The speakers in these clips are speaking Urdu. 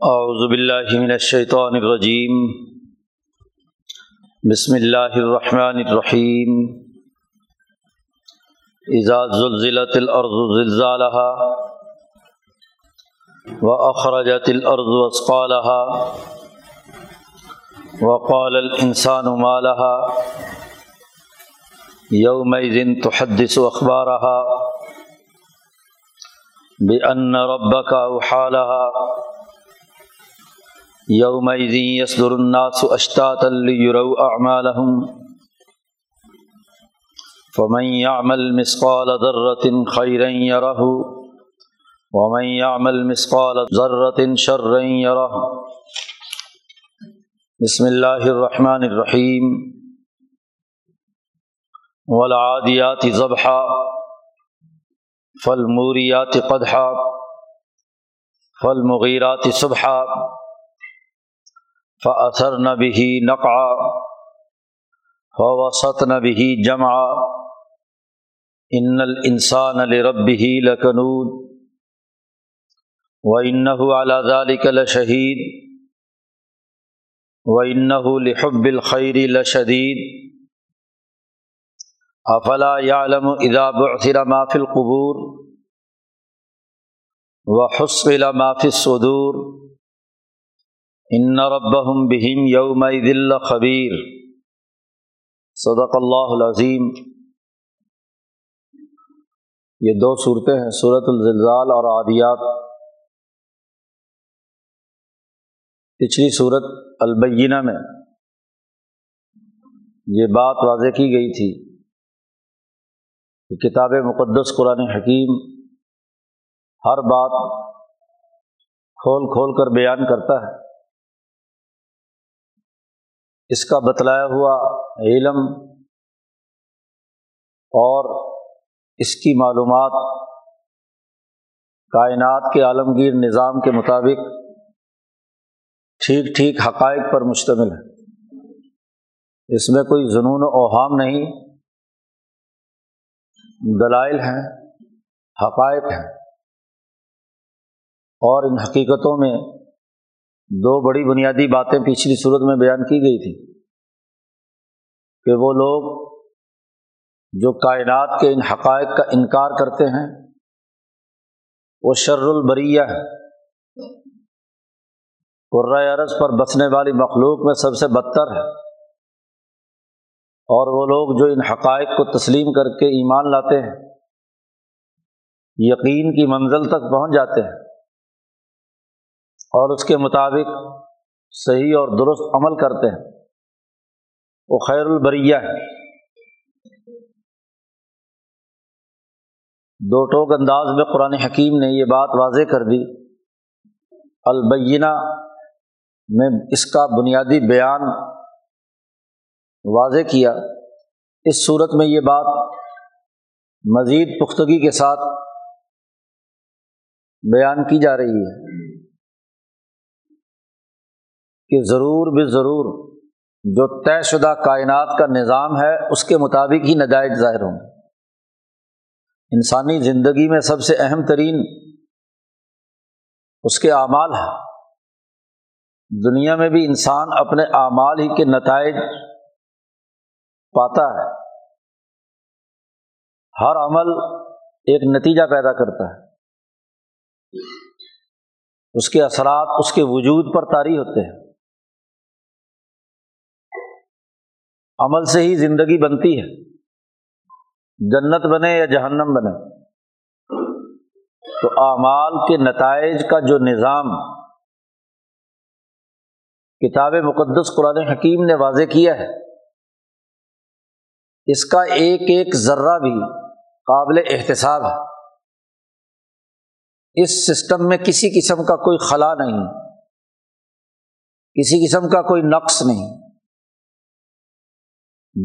اعوذ باللہ من الشیطان الرجیم۔ بسم اللہ الرحمن الرحیم۔ اذا زلزلت الارض زلزالها واخرجت الارض اثقالها وقال الانسان ما لها يومئذ تحدث اخبارها بان ربك اوحى لها یوم یصدر الناس اشتاتا لیروا اعمالهم فمن يعمل مثقال ذرة خيرا يره، ومن يعمل مثقال ذرة شرا يره. بسم الله الرحمن الرحيم. والعاديات ضبحا فالموريات قدحا، فالمغيرات صبحا فأثر نبی نقع فوسط نبی جمع ان الانسان لربه لکنود وانه على ان ربهم بهم یوم دل خبیر صدق اللہ العظیم یہ دو صورتیں ہیں صورت الزلزال اور عادیات. پچھلی صورت البینہ میں یہ بات واضح کی گئی تھی کہ کتاب مقدس قرآن حکیم ہر بات کھول کھول کر بیان کرتا ہے۔ اس کا بتلایا ہوا علم اور اس کی معلومات کائنات کے عالمگیر نظام کے مطابق ٹھیک ٹھیک حقائق پر مشتمل ہے۔ اس میں کوئی جنون و اوہام نہیں، دلائل ہیں، حقائق ہیں اور ان حقیقتوں میں دو بڑی بنیادی باتیں پچھلی صورت میں بیان کی گئی تھی کہ وہ لوگ جو کائنات کے ان حقائق کا انکار کرتے ہیں، وہ شر البریہ ہے۔ عرض پر بسنے والی مخلوق میں سب سے بدتر ہے۔ اور وہ لوگ جو ان حقائق کو تسلیم کر کے ایمان لاتے ہیں، یقین کی منزل تک پہنچ جاتے ہیں۔ اور اس کے مطابق صحیح اور درست عمل کرتے ہیں۔ وہ خیر البریہ ہے۔ دو ٹوک انداز میں قرآن حکیم نے یہ بات واضح کر دی۔ البینہ میں اس کا بنیادی بیان واضح کیا۔ اس صورت میں یہ بات مزید پختگی کے ساتھ بیان کی جا رہی ہے۔ کہ ضرور بھی ضرور جو طے شدہ کائنات کا نظام ہے، اس کے مطابق ہی نتائج ظاہر ہوں۔ انسانی زندگی میں سب سے اہم ترین اس کے اعمال ہے دنیا میں بھی انسان اپنے اعمال ہی کے نتائج پاتا ہے۔ ہر عمل ایک نتیجہ پیدا کرتا ہے۔ اس کے اثرات اس کے وجود پر طاری ہوتے ہیں۔ عمل سے ہی زندگی بنتی ہے۔ جنت بنے یا جہنم بنے۔ تو اعمال کے نتائج کا جو نظام کتاب مقدس قرآن حکیم نے واضح کیا ہے، اس کا ایک ایک ذرہ بھی قابل احتساب ہے۔ اس سسٹم میں کسی قسم کا کوئی خلا نہیں، کسی قسم کا کوئی نقص نہیں۔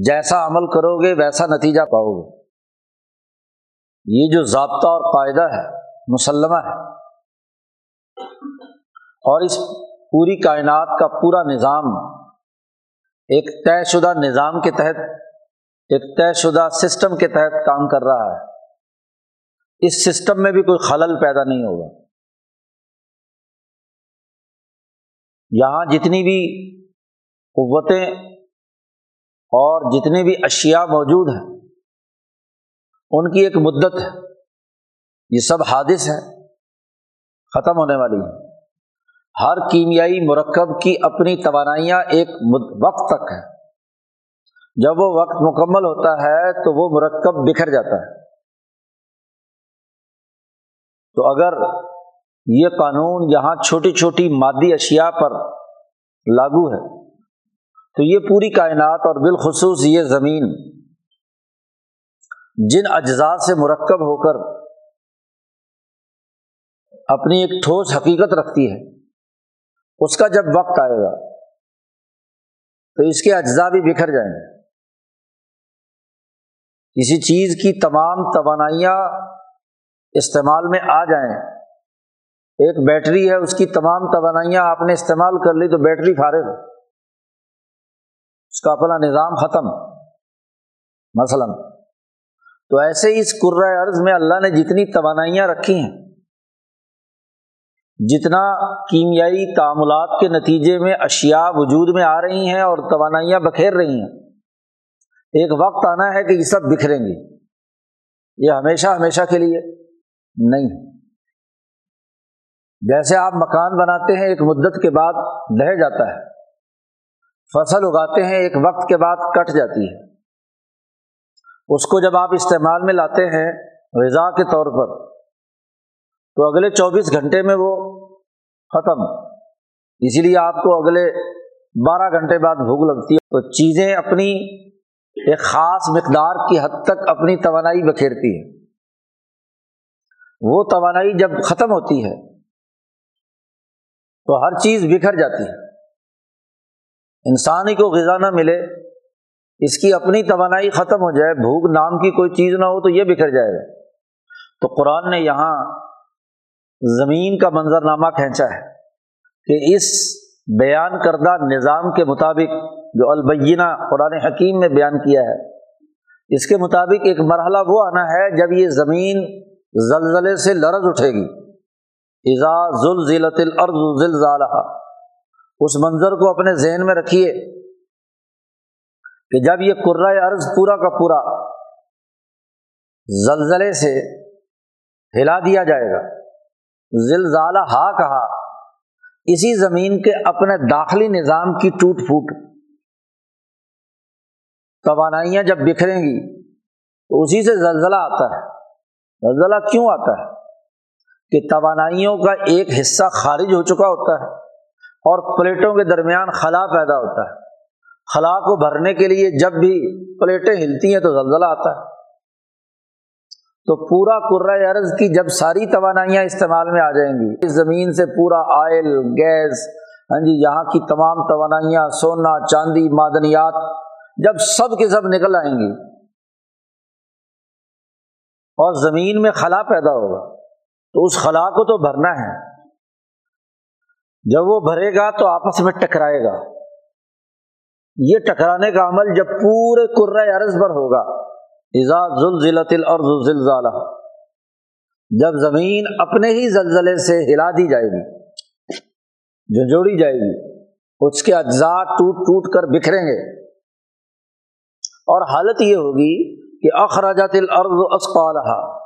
جیسا عمل کرو گے، ویسا نتیجہ پاؤ گے۔ یہ جو ضابطہ اور قاعدہ ہے، مسلمہ ہے۔ اور اس پوری کائنات کا پورا نظام ایک طے شدہ نظام کے تحت، ایک طے شدہ سسٹم کے تحت کام کر رہا ہے۔ اس سسٹم میں بھی کوئی خلل پیدا نہیں ہوگا۔ یہاں جتنی بھی قوتیں اور جتنے بھی اشیا موجود ہیں، ان کی ایک مدت ہے۔ یہ سب حادث ہے ختم ہونے والی ہے ہر کیمیائی مرکب کی اپنی توانائیاں ایک وقت تک ہے جب وہ وقت مکمل ہوتا ہے، تو وہ مرکب بکھر جاتا ہے۔ تو اگر یہ قانون یہاں چھوٹی چھوٹی مادی اشیاء پر لاگو ہے تو یہ پوری کائنات اور بالخصوص یہ زمین جن اجزاء سے مرکب ہو کر اپنی ایک ٹھوس حقیقت رکھتی ہے، اس کا جب وقت آئے گا تو اس کے اجزاء بھی بکھر جائیں گے۔ کسی چیز کی تمام توانائیاں استعمال میں آ جائیں، ایک بیٹری ہے، اس کی تمام توانائیاں آپ نے استعمال کر لی تو بیٹری فارغ اس کا اپنا نظام ختم، مثلاً۔ تو ایسے ہی اس عرض میں اللہ نے جتنی توانائیاں رکھی ہیں، جتنا کیمیائی تعاملات کے نتیجے میں اشیا وجود میں آ رہی ہیں اور توانائیاں بکھیر رہی ہیں۔ ایک وقت آنا ہے کہ یہ سب بکھریں گی۔ یہ ہمیشہ ہمیشہ کے لیے نہیں۔ جیسے آپ مکان بناتے ہیں، ایک مدت کے بعد ڈہ جاتا ہے۔ فصل اگاتے ہیں، ایک وقت کے بعد کٹ جاتی ہے۔ اس کو جب آپ استعمال میں لاتے ہیں غذا کے طور پر، تو اگلے چوبیس گھنٹے میں وہ ختم۔ اسی لیے آپ کو اگلے بارہ گھنٹے بعد بھوک لگتی ہے۔ تو چیزیں اپنی ایک خاص مقدار کی حد تک اپنی توانائی بکھیرتی ہے وہ توانائی جب ختم ہوتی ہے، تو ہر چیز بکھر جاتی ہے۔ انسان ہی کو غذا نہ ملے، اس کی اپنی توانائی ختم ہو جائے، بھوک نام کی کوئی چیز نہ ہو تو یہ بکھر جائے گا۔ تو قرآن نے یہاں زمین کا منظرنامہ کھینچا ہے کہ اس بیان کردہ نظام کے مطابق جو البینہ قرآن حکیم میں بیان کیا ہے، اس کے مطابق ایک مرحلہ وہ آنا ہے جب یہ زمین زلزلے سے لرز اٹھے گی۔ ایزا ذیلت الارض زلزالہ اس منظر کو اپنے ذہن میں رکھیے کہ جب یہ قرۂۂ ارض پورا کا پورا زلزلے سے ہلا دیا جائے گا، زلزالہ ہا کہا، اسی زمین کے اپنے داخلی نظام کی ٹوٹ پھوٹ توانائیاں جب بکھریں گی، تو اسی سے زلزلہ آتا ہے۔ زلزلہ کیوں آتا ہے؟ کہ توانائیوں کا ایک حصہ خارج ہو چکا ہوتا ہے۔ اور پلیٹوں کے درمیان خلا پیدا ہوتا ہے۔ خلا کو بھرنے کے لیے جب بھی پلیٹیں ہلتی ہیں تو زلزلہ آتا ہے۔ تو پورا ارض کی جب ساری توانائیاں استعمال میں آ جائیں گی، اس زمین سے پورا آئل، گیس ہاں جی یہاں کی تمام توانائیاں، سونا، چاندی، معدنیات، جب سب کے سب نکل آئیں گی، اور زمین میں خلا پیدا ہوگا۔ تو اس خلا کو تو بھرنا ہے۔ جب وہ بھرے گا تو آپس میں ٹکرائے گا۔ یہ ٹکرانے کا عمل جب پورے عرض پر ہوگا۔ زلزالہ۔ جب زمین اپنے ہی زلزلے سے ہلا دی جائے گی، جھنجھوڑی جائے گی، اس کے اجزاء ٹوٹ ٹوٹ کر بکھریں گے۔ اور حالت یہ ہوگی کہ اخراجات الارض اسقالہ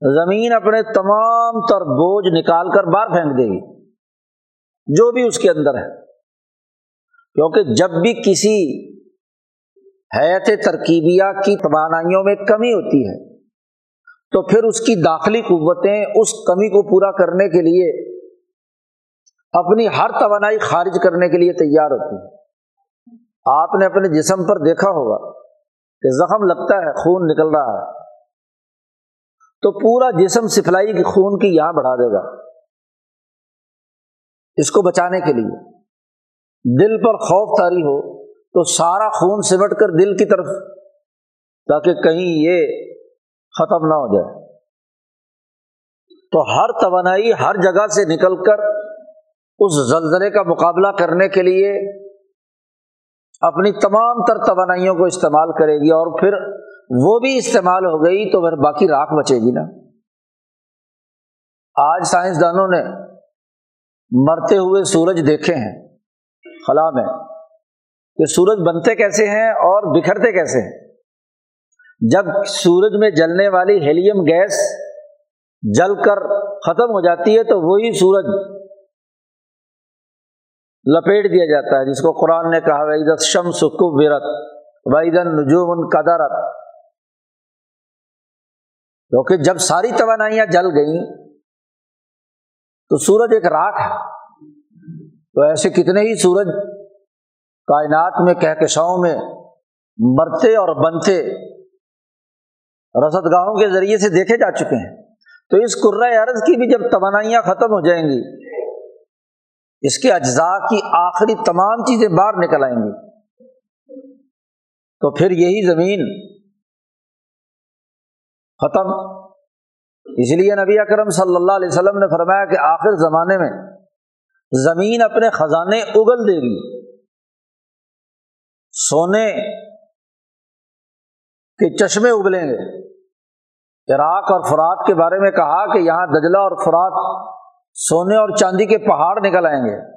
زمین اپنے تمام تر بوجھ نکال کر باہر پھینک دے گی، جو بھی اس کے اندر ہے۔ کیونکہ جب بھی کسی حیت ترکیبیہ کی توانائیوں میں کمی ہوتی ہے، تو پھر اس کی داخلی قوتیں اس کمی کو پورا کرنے کے لیے، اپنی ہر توانائی خارج کرنے کے لیے تیار ہوتی ہے۔ آپ نے اپنے جسم پر دیکھا ہوگا کہ زخم لگتا ہے، خون نکل رہا ہے۔ تو پورا جسم سفلائی کی خون کی یہاں بڑھا دے گا۔ اس کو بچانے کے لیے۔ دل پر خوف تاری ہو تو سارا خون سمٹ کر دل کی طرف تاکہ کہیں یہ ختم نہ ہو جائے۔ تو ہر توانائی ہر جگہ سے نکل کر اس زلزلے کا مقابلہ کرنے کے لیے اپنی تمام تر توانائیوں کو استعمال کرے گی اور پھر وہ بھی استعمال ہو گئی تو پھر باقی راکھ بچے گی نا۔ آج سائنسدانوں نے مرتے ہوئے سورج دیکھے ہیں، خلا میں۔ کہ سورج بنتے کیسے ہیں اور بکھرتے کیسے ہیں۔ جب سورج میں جلنے والی ہیلیم گیس جل کر ختم ہو جاتی ہے تو وہی سورج لپیٹ دیا جاتا ہے، جس کو قرآن نے کہا وحید شم سکب ورت وحیدن نجوم قدرت کیونکہ جب ساری توانائیاں جل گئیں تو سورج ایک راک ہے۔ تو ایسے کتنے ہی سورج کائنات میں کہکشاؤں میں مرتے اور بنتے رسد گاہوں کے ذریعے سے دیکھے جا چکے ہیں۔ تو اس عرض کی بھی جب توانائیاں ختم ہو جائیں گی، اس کے اجزاء کی آخری تمام چیزیں باہر نکل آئیں گی۔ تو پھر یہی زمین ختم۔ اس لیے نبی اکرم صلی اللہ علیہ وسلم نے فرمایا کہ آخر زمانے میں زمین اپنے خزانے اگل دے گی۔ سونے کے چشمے ابلیں گے۔ عراق اور فرات کے بارے میں کہا کہ یہاں دجلہ اور فرات سونے اور چاندی کے پہاڑ نکل آئیں گے۔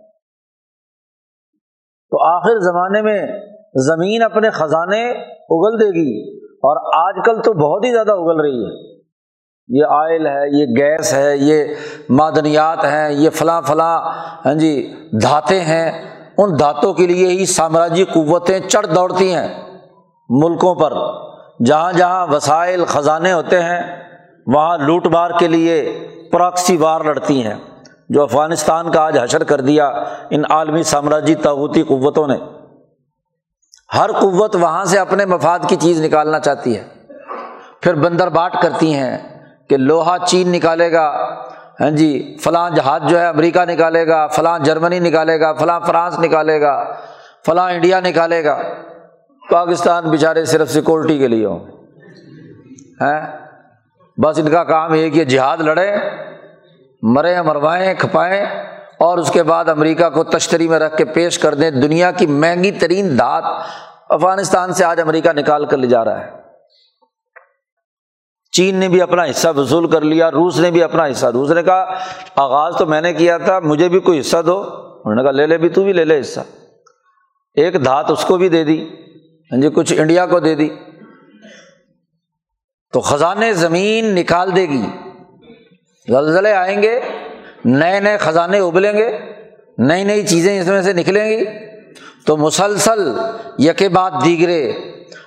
تو آخر زمانے میں زمین اپنے خزانے اگل دے گی۔ اور آج کل تو بہت ہی زیادہ اگل رہی ہے۔ یہ آئل ہے، یہ گیس ہے، یہ معدنیات ہیں، یہ فلاں فلاں ہاں جی دھاتے ہیں۔ ان دھاتوں کے لیے ہی سامراجی قوتیں چڑھ دوڑتی ہیں ملکوں پر۔ جہاں جہاں وسائل خزانے ہوتے ہیں، وہاں لوٹ مار کے لیے پراکسی وار لڑتی ہیں۔ جو افغانستان کا آج حشر کر دیا ان عالمی سامراجی تعوتی قوتوں نے۔ ہر قوت وہاں سے اپنے مفاد کی چیز نکالنا چاہتی ہے۔ پھر بندر باٹ کرتی ہیں کہ لوہا چین نکالے گا ہاں جی فلاں جہاز جو ہے امریکہ نکالے گا، فلاں جرمنی نکالے گا، فلاں فرانس نکالے گا، فلاں انڈیا نکالے گا۔ پاکستان بیچارے صرف سیکورٹی کے لیے ہوں۔ ہیں بس ان کا کام یہ کہ جہاد لڑیں، مریں مروائیں کھپائیں۔ اور اس کے بعد امریکہ کو تشتری میں رکھ کے پیش کر دیں۔ دنیا کی مہنگی ترین دھات افغانستان سے آج امریکہ نکال کر لے جا رہا ہے۔ چین نے بھی اپنا حصہ وصول کر لیا، روس نے بھی اپنا حصہ۔ روس نے کہا، آغاز تو میں نے کیا تھا، مجھے بھی کوئی حصہ دو۔ انہوں نے کہا، لے لے بھی تو بھی، لے لے حصہ۔ ایک دھات اس کو بھی دے دی ہاں جی کچھ انڈیا کو دے دی۔ تو خزانے زمین نکال دے گی۔ زلزلے آئیں گے نئے نئے خزانے ابلیں گے، نئی نئی چیزیں اس میں سے نکلیں گی۔ تو مسلسل یکے بعد دیگرے،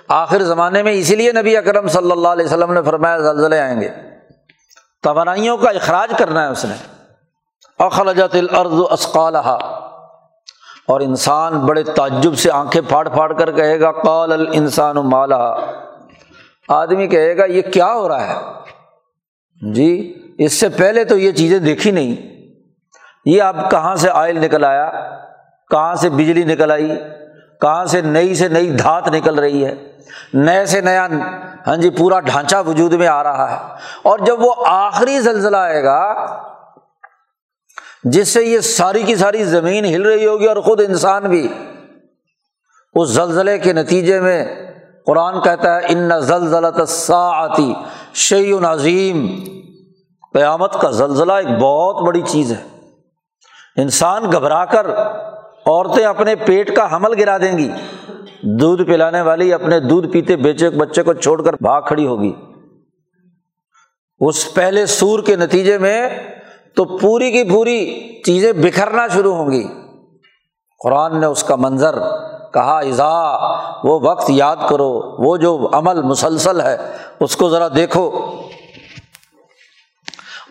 آخر زمانے میں اسی لیے نبی اکرم صلی اللہ علیہ وسلم نے فرمایا زلزلے آئیں گے۔ توانائیوں کا اخراج کرنا ہے اس نے۔ اخلجت الارض اسقالحا اور انسان بڑے تعجب سے آنکھیں پھاڑ پھاڑ کر کہے گا، قال الانسان مالا آدمی کہے گا، یہ کیا ہو رہا ہے؟ جی اس سے پہلے تو یہ چیزیں دیکھی نہیں۔ یہ اب کہاں سے آئل نکل آیا؟ کہاں سے بجلی نکل آئی؟ کہاں سے نئی سے نئی دھات نکل رہی ہے؟ نئے سے نیا ہاں جی پورا ڈھانچہ وجود میں آ رہا ہے۔ اور جب وہ آخری زلزلہ آئے گا، جس سے یہ ساری کی ساری زمین ہل رہی ہوگی اور خود انسان بھی، اس زلزلے کے نتیجے میں قرآن کہتا ہے، ان زلزلہ ساعتی شعی عظیم قیامت کا زلزلہ ایک بہت بڑی چیز ہے۔ انسان گھبرا کر عورتیں اپنے پیٹ کا حمل گرا دیں گی۔ دودھ پلانے والی اپنے دودھ پیتے بیچے بچے کو چھوڑ کر بھاگ کھڑی ہوگی۔ اس پہلے سور کے نتیجے میں تو پوری کی پوری چیزیں بکھرنا شروع ہوں گی۔ قرآن نے اس کا منظر کہا ازا وہ وقت یاد کرو، وہ جو عمل مسلسل ہے، اس کو ذرا دیکھو۔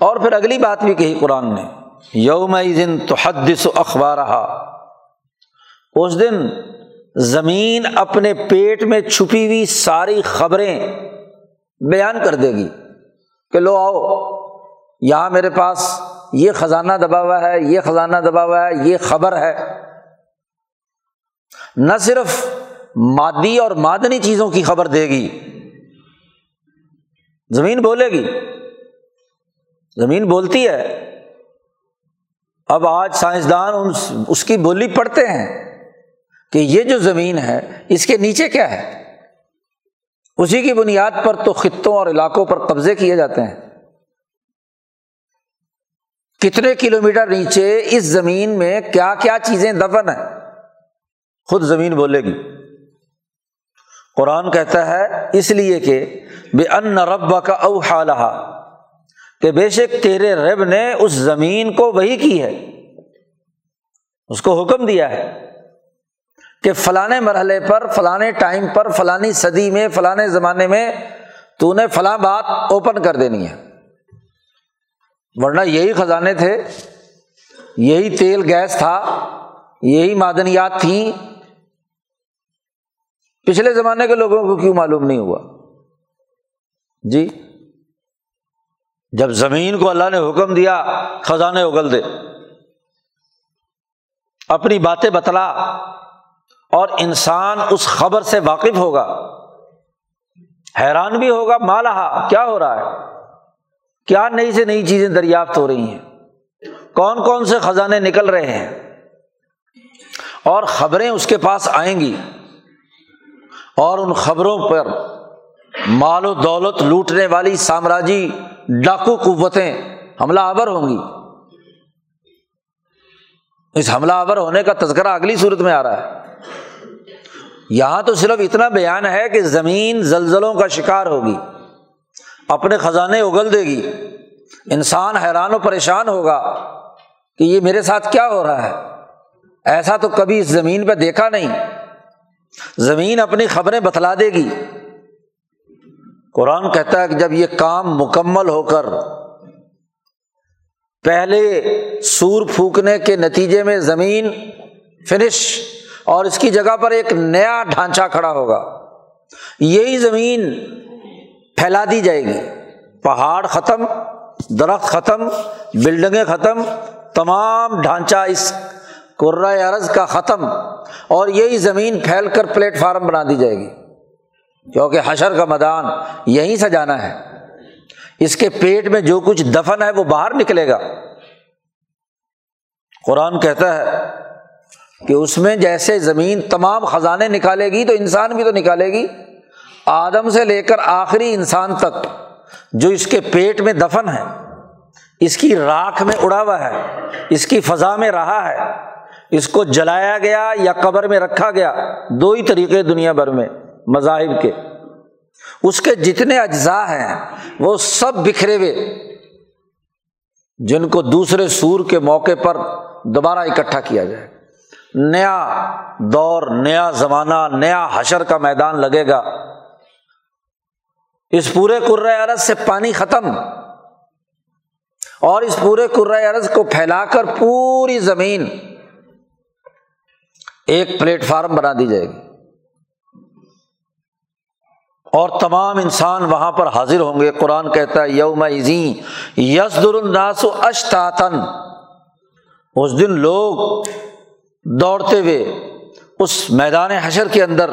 اور پھر اگلی بات بھی کہی قرآن نے، یوم دن تو حدث اخبار اس دن زمین اپنے پیٹ میں چھپی ہوئی ساری خبریں بیان کر دے گی کہ لو آؤ، یہاں میرے پاس یہ خزانہ دبا ہوا ہے، یہ خزانہ دبا ہوا ہے، یہ خبر ہے۔ نہ صرف مادی اور مادنی چیزوں کی خبر دے گی، زمین بولے گی۔ زمین بولتی ہے۔ اب آج سائنسدان اس کی بولی پڑھتے ہیں کہ یہ جو زمین ہے، اس کے نیچے کیا ہے؟ اسی کی بنیاد پر تو خطوں اور علاقوں پر قبضے کیے جاتے ہیں۔ کتنے کلو میٹر نیچے اس زمین میں کیا کیا چیزیں دفن ہیں؟ خود زمین بولے گی۔ قرآن کہتا ہے اس لیے کہ بے ان رب کا او حالہ کہ بے شک تیرے رب نے اس زمین کو وہی کی ہے، اس کو حکم دیا ہے کہ فلاں مرحلے پر فلاں ٹائم پر، فلانی صدی میں فلاں زمانے میں تو نے فلاں بات اوپن کر دینی ہے۔ ورنہ یہی خزانے تھے، یہی تیل گیس تھا، یہی معدنیات تھیں۔ پچھلے زمانے کے لوگوں کو کیوں معلوم نہیں ہوا؟ جی؟ جب زمین کو اللہ نے حکم دیا، خزانے اگل دے۔ اپنی باتیں بتلا اور انسان اس خبر سے واقف ہوگا۔ حیران بھی ہوگا، مالا کیا ہو رہا ہے؟ کیا نئی سے نئی چیزیں دریافت ہو رہی ہیں؟ کون کون سے خزانے نکل رہے ہیں؟ اور خبریں اس کے پاس آئیں گی۔ اور ان خبروں پر مال و دولت لوٹنے والی سامراجی ڈاکو قوتیں حملہ آور ہوں گی۔ اس حملہ آور ہونے کا تذکرہ اگلی صورت میں آ رہا ہے۔ یہاں تو صرف اتنا بیان ہے کہ زمین زلزلوں کا شکار ہوگی، اپنے خزانے اگل دے گی۔ انسان حیران و پریشان ہوگا کہ یہ میرے ساتھ کیا ہو رہا ہے۔ ایسا تو کبھی اس زمین پہ دیکھا نہیں۔ زمین اپنی خبریں بتلا دے گی۔ قرآن کہتا ہے کہ جب یہ کام مکمل ہو کر پہلے سور پھونکنے کے نتیجے میں زمین فنش اور اس کی جگہ پر ایک نیا ڈھانچہ کھڑا ہوگا، یہی زمین پھیلا دی جائے گی۔ پہاڑ ختم، درخت ختم، بلڈنگیں ختم، تمام ڈھانچہ اس عرض کا ختم اور یہی زمین پھیل کر پلیٹ فارم بنا دی جائے گی۔ کیونکہ حشر کا میدان یہیں سے جانا ہے۔ اس کے پیٹ میں جو کچھ دفن ہے وہ باہر نکلے گا۔ قرآن کہتا ہے کہ اس میں جیسے زمین تمام خزانے نکالے گی تو انسان بھی تو نکالے گی۔ آدم سے لے کر آخری انسان تک جو اس کے پیٹ میں دفن ہے، اس کی راکھ میں اڑا ہوا ہے، اس کی فضا میں رہا ہے، اس کو جلایا گیا یا قبر میں رکھا گیا، دو ہی طریقے دنیا بھر میں۔ مذاہب کے۔ اس کے جتنے اجزاء ہیں، وہ سب بکھرے ہوئے۔ جن کو دوسرے سور کے موقع پر دوبارہ اکٹھا کیا جائے۔ نیا دور، نیا زمانہ، نیا حشر کا میدان لگے گا۔ اس پورے عرض سے پانی ختم۔ اور اس پورے عرض کو پھیلا کر پوری زمین ایک پلیٹ فارم بنا دی جائے گی۔ اور تمام انسان وہاں پر حاضر ہوں گے۔ قرآن کہتا ہے، یوم یس در الناس اشتاتن اس دن لوگ دوڑتے ہوئے اس میدان حشر کے اندر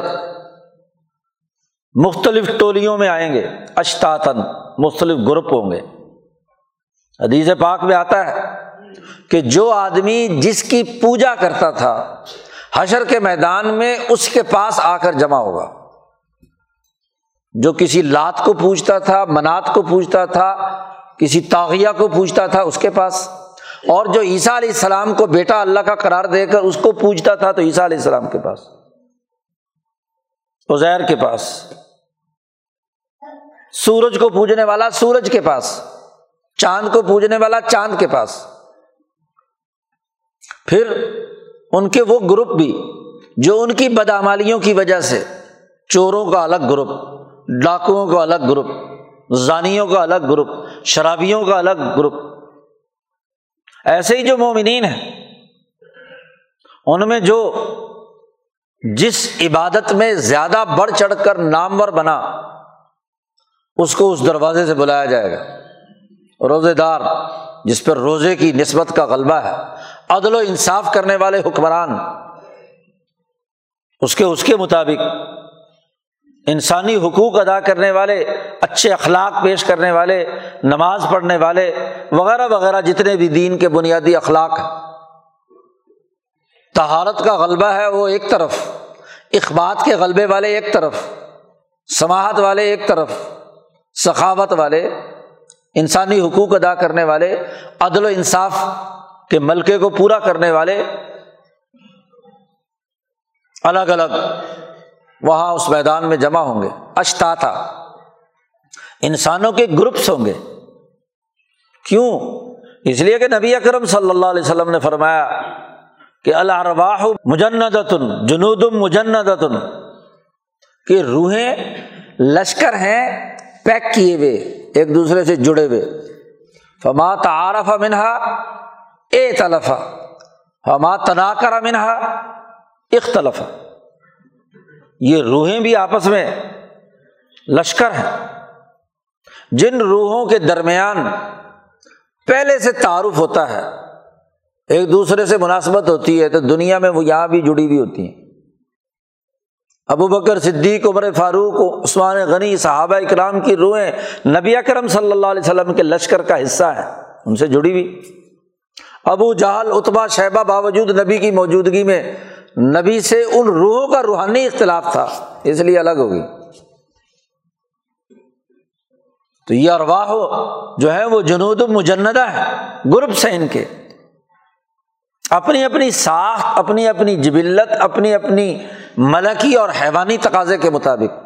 مختلف ٹولیوں میں آئیں گے۔ اشتاتن مختلف گروپ ہوں گے۔ حدیث پاک میں آتا ہے کہ جو آدمی جس کی پوجا کرتا تھا، حشر کے میدان میں اس کے پاس آ کر جمع ہوگا۔ جو کسی لات کو پوچھتا تھا، منات کو پوچھتا تھا، کسی تاغیہ کو پوچھتا تھا اس کے پاس۔ اور جو عیسیٰ علیہ السلام کو بیٹا اللہ کا قرار دے کر اس کو پوچھتا تھا تو عیسیٰ علیہ السلام کے پاس۔ ازیر کے پاس۔ سورج کو پوجنے والا سورج کے پاس۔ چاند کو پوجنے والا چاند کے پاس۔ پھر ان کے وہ گروپ بھی جو ان کی بدامالیوں کی وجہ سے چوروں کا الگ گروپ۔ ڈاکوؤں کا الگ گروپ، زانیوں کا الگ گروپ، شرابیوں کا الگ گروپ۔ ایسے ہی جو مومنین ہیں، ان میں جو جس عبادت میں زیادہ بڑھ چڑھ کر نامور بنا، اس کو اس دروازے سے بلایا جائے گا۔ روزے دار جس پر روزے کی نسبت کا غلبہ ہے، عدل و انصاف کرنے والے حکمران، اس کے اس کے مطابق انسانی حقوق ادا کرنے والے، اچھے اخلاق پیش کرنے والے، نماز پڑھنے والے، وغیرہ وغیرہ جتنے بھی دین کے بنیادی اخلاق ہیں۔ تہارت کا غلبہ ہے وہ ایک طرف، اخبات کے غلبے والے ایک طرف سماہت والے ایک طرف، سخاوت والے، انسانی حقوق ادا کرنے والے، عدل و انصاف کے ملکے کو پورا کرنے والے، الگ الگ۔ وہاں اس میدان میں جمع ہوں گے۔ اشتا تھا انسانوں کے گروپس ہوں گے۔ کیوں؟ اس لیے کہ نبی اکرم صلی اللہ علیہ وسلم نے فرمایا کہ الرواہ مجندن جنود مجندن کہ روحیں لشکر ہیں پیک کیے ہوئے، ایک دوسرے سے جڑے ہوئے۔ فما تعارف منہا، اے تلفا۔ فما تنا کر منہا اختلف یہ روحیں بھی آپس میں لشکر ہیں۔ جن روحوں کے درمیان پہلے سے تعارف ہوتا ہے، ایک دوسرے سے مناسبت ہوتی ہے، تو دنیا میں وہ یہاں بھی جڑی ہوئی ہوتی ہیں۔ ابو بکر صدیق، عمر فاروق، عثمان غنی، صحابہ اکرام کی روحیں نبی اکرم صلی اللہ علیہ وسلم کے لشکر کا حصہ ہے ان سے جڑی ہوئی۔ ابو جہل اتبا شہبہ باوجود نبی کی موجودگی میں نبی سے ان روحوں کا روحانی اختلاف تھا، اس لیے الگ ہوگی۔ تو یہ ارواہ جو ہے وہ جنود مجندہ ہے گروپ سے ان کے۔ اپنی اپنی ساخت، اپنی اپنی جبلت، اپنی اپنی ملکی اور حیوانی تقاضے کے مطابق۔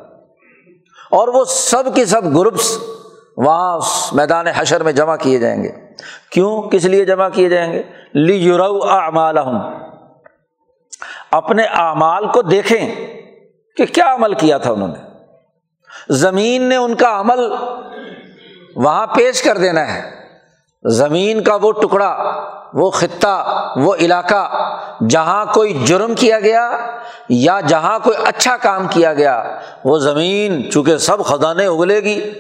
اور وہ سب کے سب گروپس وہاں اس میدان حشر میں جمع کیے جائیں گے۔ کیوں؟ کس لیے جمع کیے جائیں گے؟ لی یورو اعمال اپنے اعمال کو دیکھیں کہ کیا عمل کیا تھا انہوں نے۔ زمین نے ان کا عمل وہاں پیش کر دینا ہے۔ زمین کا وہ ٹکڑا، وہ خطہ، وہ علاقہ جہاں کوئی جرم کیا گیا یا جہاں کوئی اچھا کام کیا گیا، وہ زمین چونکہ سب خزانے اگلے گی،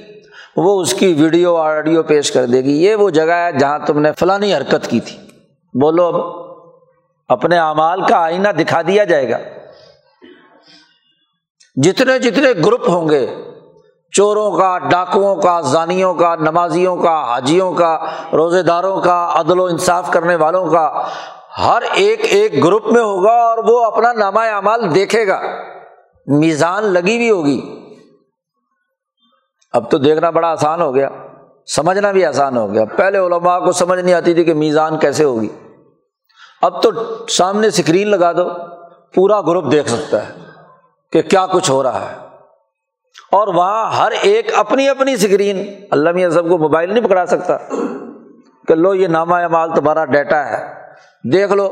وہ اس کی ویڈیو، آڈیو پیش کر دے گی۔ یہ وہ جگہ ہے جہاں تم نے فلانی حرکت کی تھی۔ بولو اب۔ اپنے اعمال کا آئینہ دکھا دیا جائے گا۔ جتنے جتنے گروپ ہوں گے، چوروں کا، ڈاکوؤں کا، زانیوں کا، نمازیوں کا، حاجیوں کا، روزے داروں کا، عدل و انصاف کرنے والوں کا، ہر ایک ایک گروپ میں ہوگا اور وہ اپنا نامہ اعمال دیکھے گا۔ میزان لگی ہوئی ہوگی۔ اب تو دیکھنا بڑا آسان ہو گیا، سمجھنا بھی آسان ہو گیا۔ پہلے علماء کو سمجھ نہیں آتی تھی کہ میزان کیسے ہوگی۔ اب تو سامنے اسکرین لگا دو، پورا گروپ دیکھ سکتا ہے کہ کیا کچھ ہو رہا ہے۔ اور وہاں ہر ایک اپنی اپنی اسکرین اللہ میاں سب کو موبائل نہیں پکڑا سکتا کہ لو یہ نامہ مال تمہارا ڈیٹا ہے۔ دیکھ لو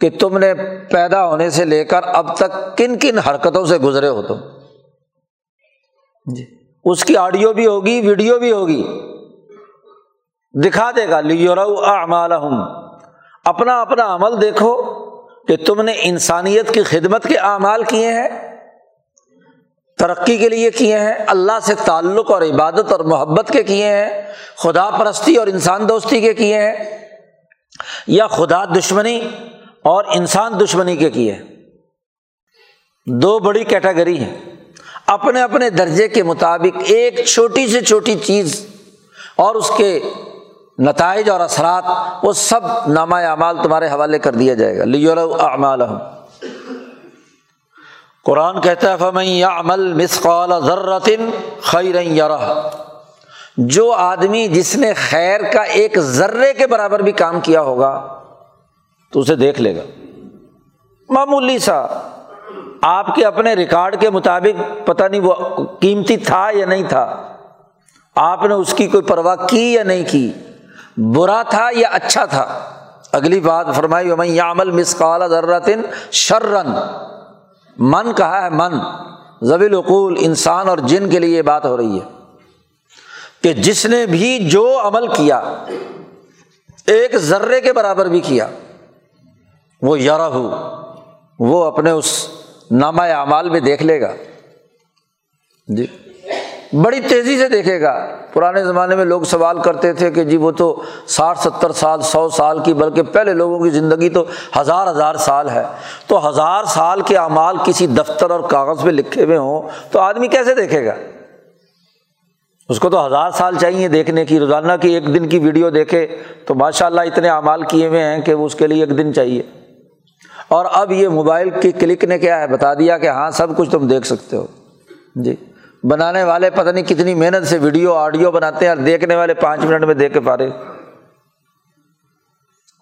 کہ تم نے پیدا ہونے سے لے کر اب تک کن کن حرکتوں سے گزرے ہو تم۔ جی اس کی آڈیو بھی ہوگی، ویڈیو بھی ہوگی۔ دکھا دے گا لیور اعمال اپنا اپنا عمل دیکھو کہ تم نے انسانیت کی خدمت کے اعمال کیے ہیں، ترقی کے لیے کیے ہیں، اللہ سے تعلق اور عبادت اور محبت کے کیے ہیں، خدا پرستی اور انسان دوستی کے کیے ہیں، یا خدا دشمنی اور انسان دشمنی کے کیے دو بڑی کیٹاگری ہیں۔ اپنے اپنے درجے کے مطابق ایک چھوٹی سے چھوٹی چیز اور اس کے نتائج اور اثرات، وہ سب نامہ اعمال تمہارے حوالے کر دیا جائے گا۔ لیور اعمال قرآن کہتا ہے، فمن یا عمل مسقال خیر یار جو آدمی جس نے خیر کا ایک ذرے کے برابر بھی کام کیا ہوگا، تو اسے دیکھ لے گا۔ معمولی سا۔ آپ کے اپنے ریکارڈ کے مطابق پتہ نہیں وہ قیمتی تھا یا نہیں تھا۔ آپ نے اس کی کوئی پرواہ کی یا نہیں کی۔ برا تھا یا اچھا تھا؟ اگلی بات فرمائی میں یامل مسقال ذراتن شررن من کہا ہے من۔ زبی القول انسان اور جن کے لیے یہ بات ہو رہی ہے کہ جس نے بھی جو عمل کیا، ایک ذرے کے برابر بھی کیا، وہ یار ہو وہ اپنے اس نامہ اعمال میں دیکھ لے گا۔ جی۔ بڑی تیزی سے دیکھے گا۔ پرانے زمانے میں لوگ سوال کرتے تھے کہ جی وہ تو ساٹھ، ستر سال، سو سال کی، بلکہ پہلے لوگوں کی زندگی تو ہزار ہزار سال ہے۔ تو ہزار سال کے اعمال کسی دفتر اور کاغذ پہ لکھے ہوئے ہوں تو آدمی کیسے دیکھے گا؟ اس کو تو ہزار سال چاہیے دیکھنے کی، روزانہ کی ایک دن کی ویڈیو دیکھے۔ تو ماشاء اللہ اتنے اعمال کیے ہوئے ہیں کہ وہ اس کے لیے ایک دن چاہیے۔ اور اب یہ موبائل کی کلک نے کیا ہے؟ بتا دیا کہ ہاں سب کچھ تم دیکھ سکتے ہو۔ جی۔ بنانے والے پتہ نہیں کتنی محنت سے ویڈیو، آڈیو بناتے ہیں اور دیکھنے والے پانچ منٹ میں دیکھ کے پارے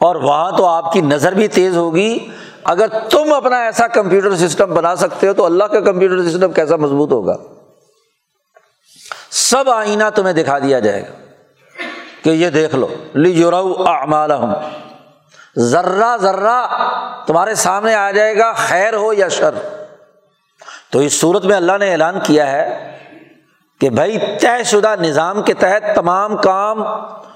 اور وہاں تو آپ کی نظر بھی تیز ہوگی۔ اگر تم اپنا ایسا کمپیوٹر سسٹم بنا سکتے ہو تو اللہ کا کمپیوٹر سسٹم کیسا مضبوط ہوگا؟ سب آئینہ تمہیں دکھا دیا جائے گا کہ یہ دیکھ لو۔ لی اعمال ذرہ ذرہ تمہارے سامنے آ جائے گا، خیر ہو یا شر۔ تو اس صورت میں اللہ نے اعلان کیا ہے کہ بھائی طے شدہ نظام کے تحت تمام کام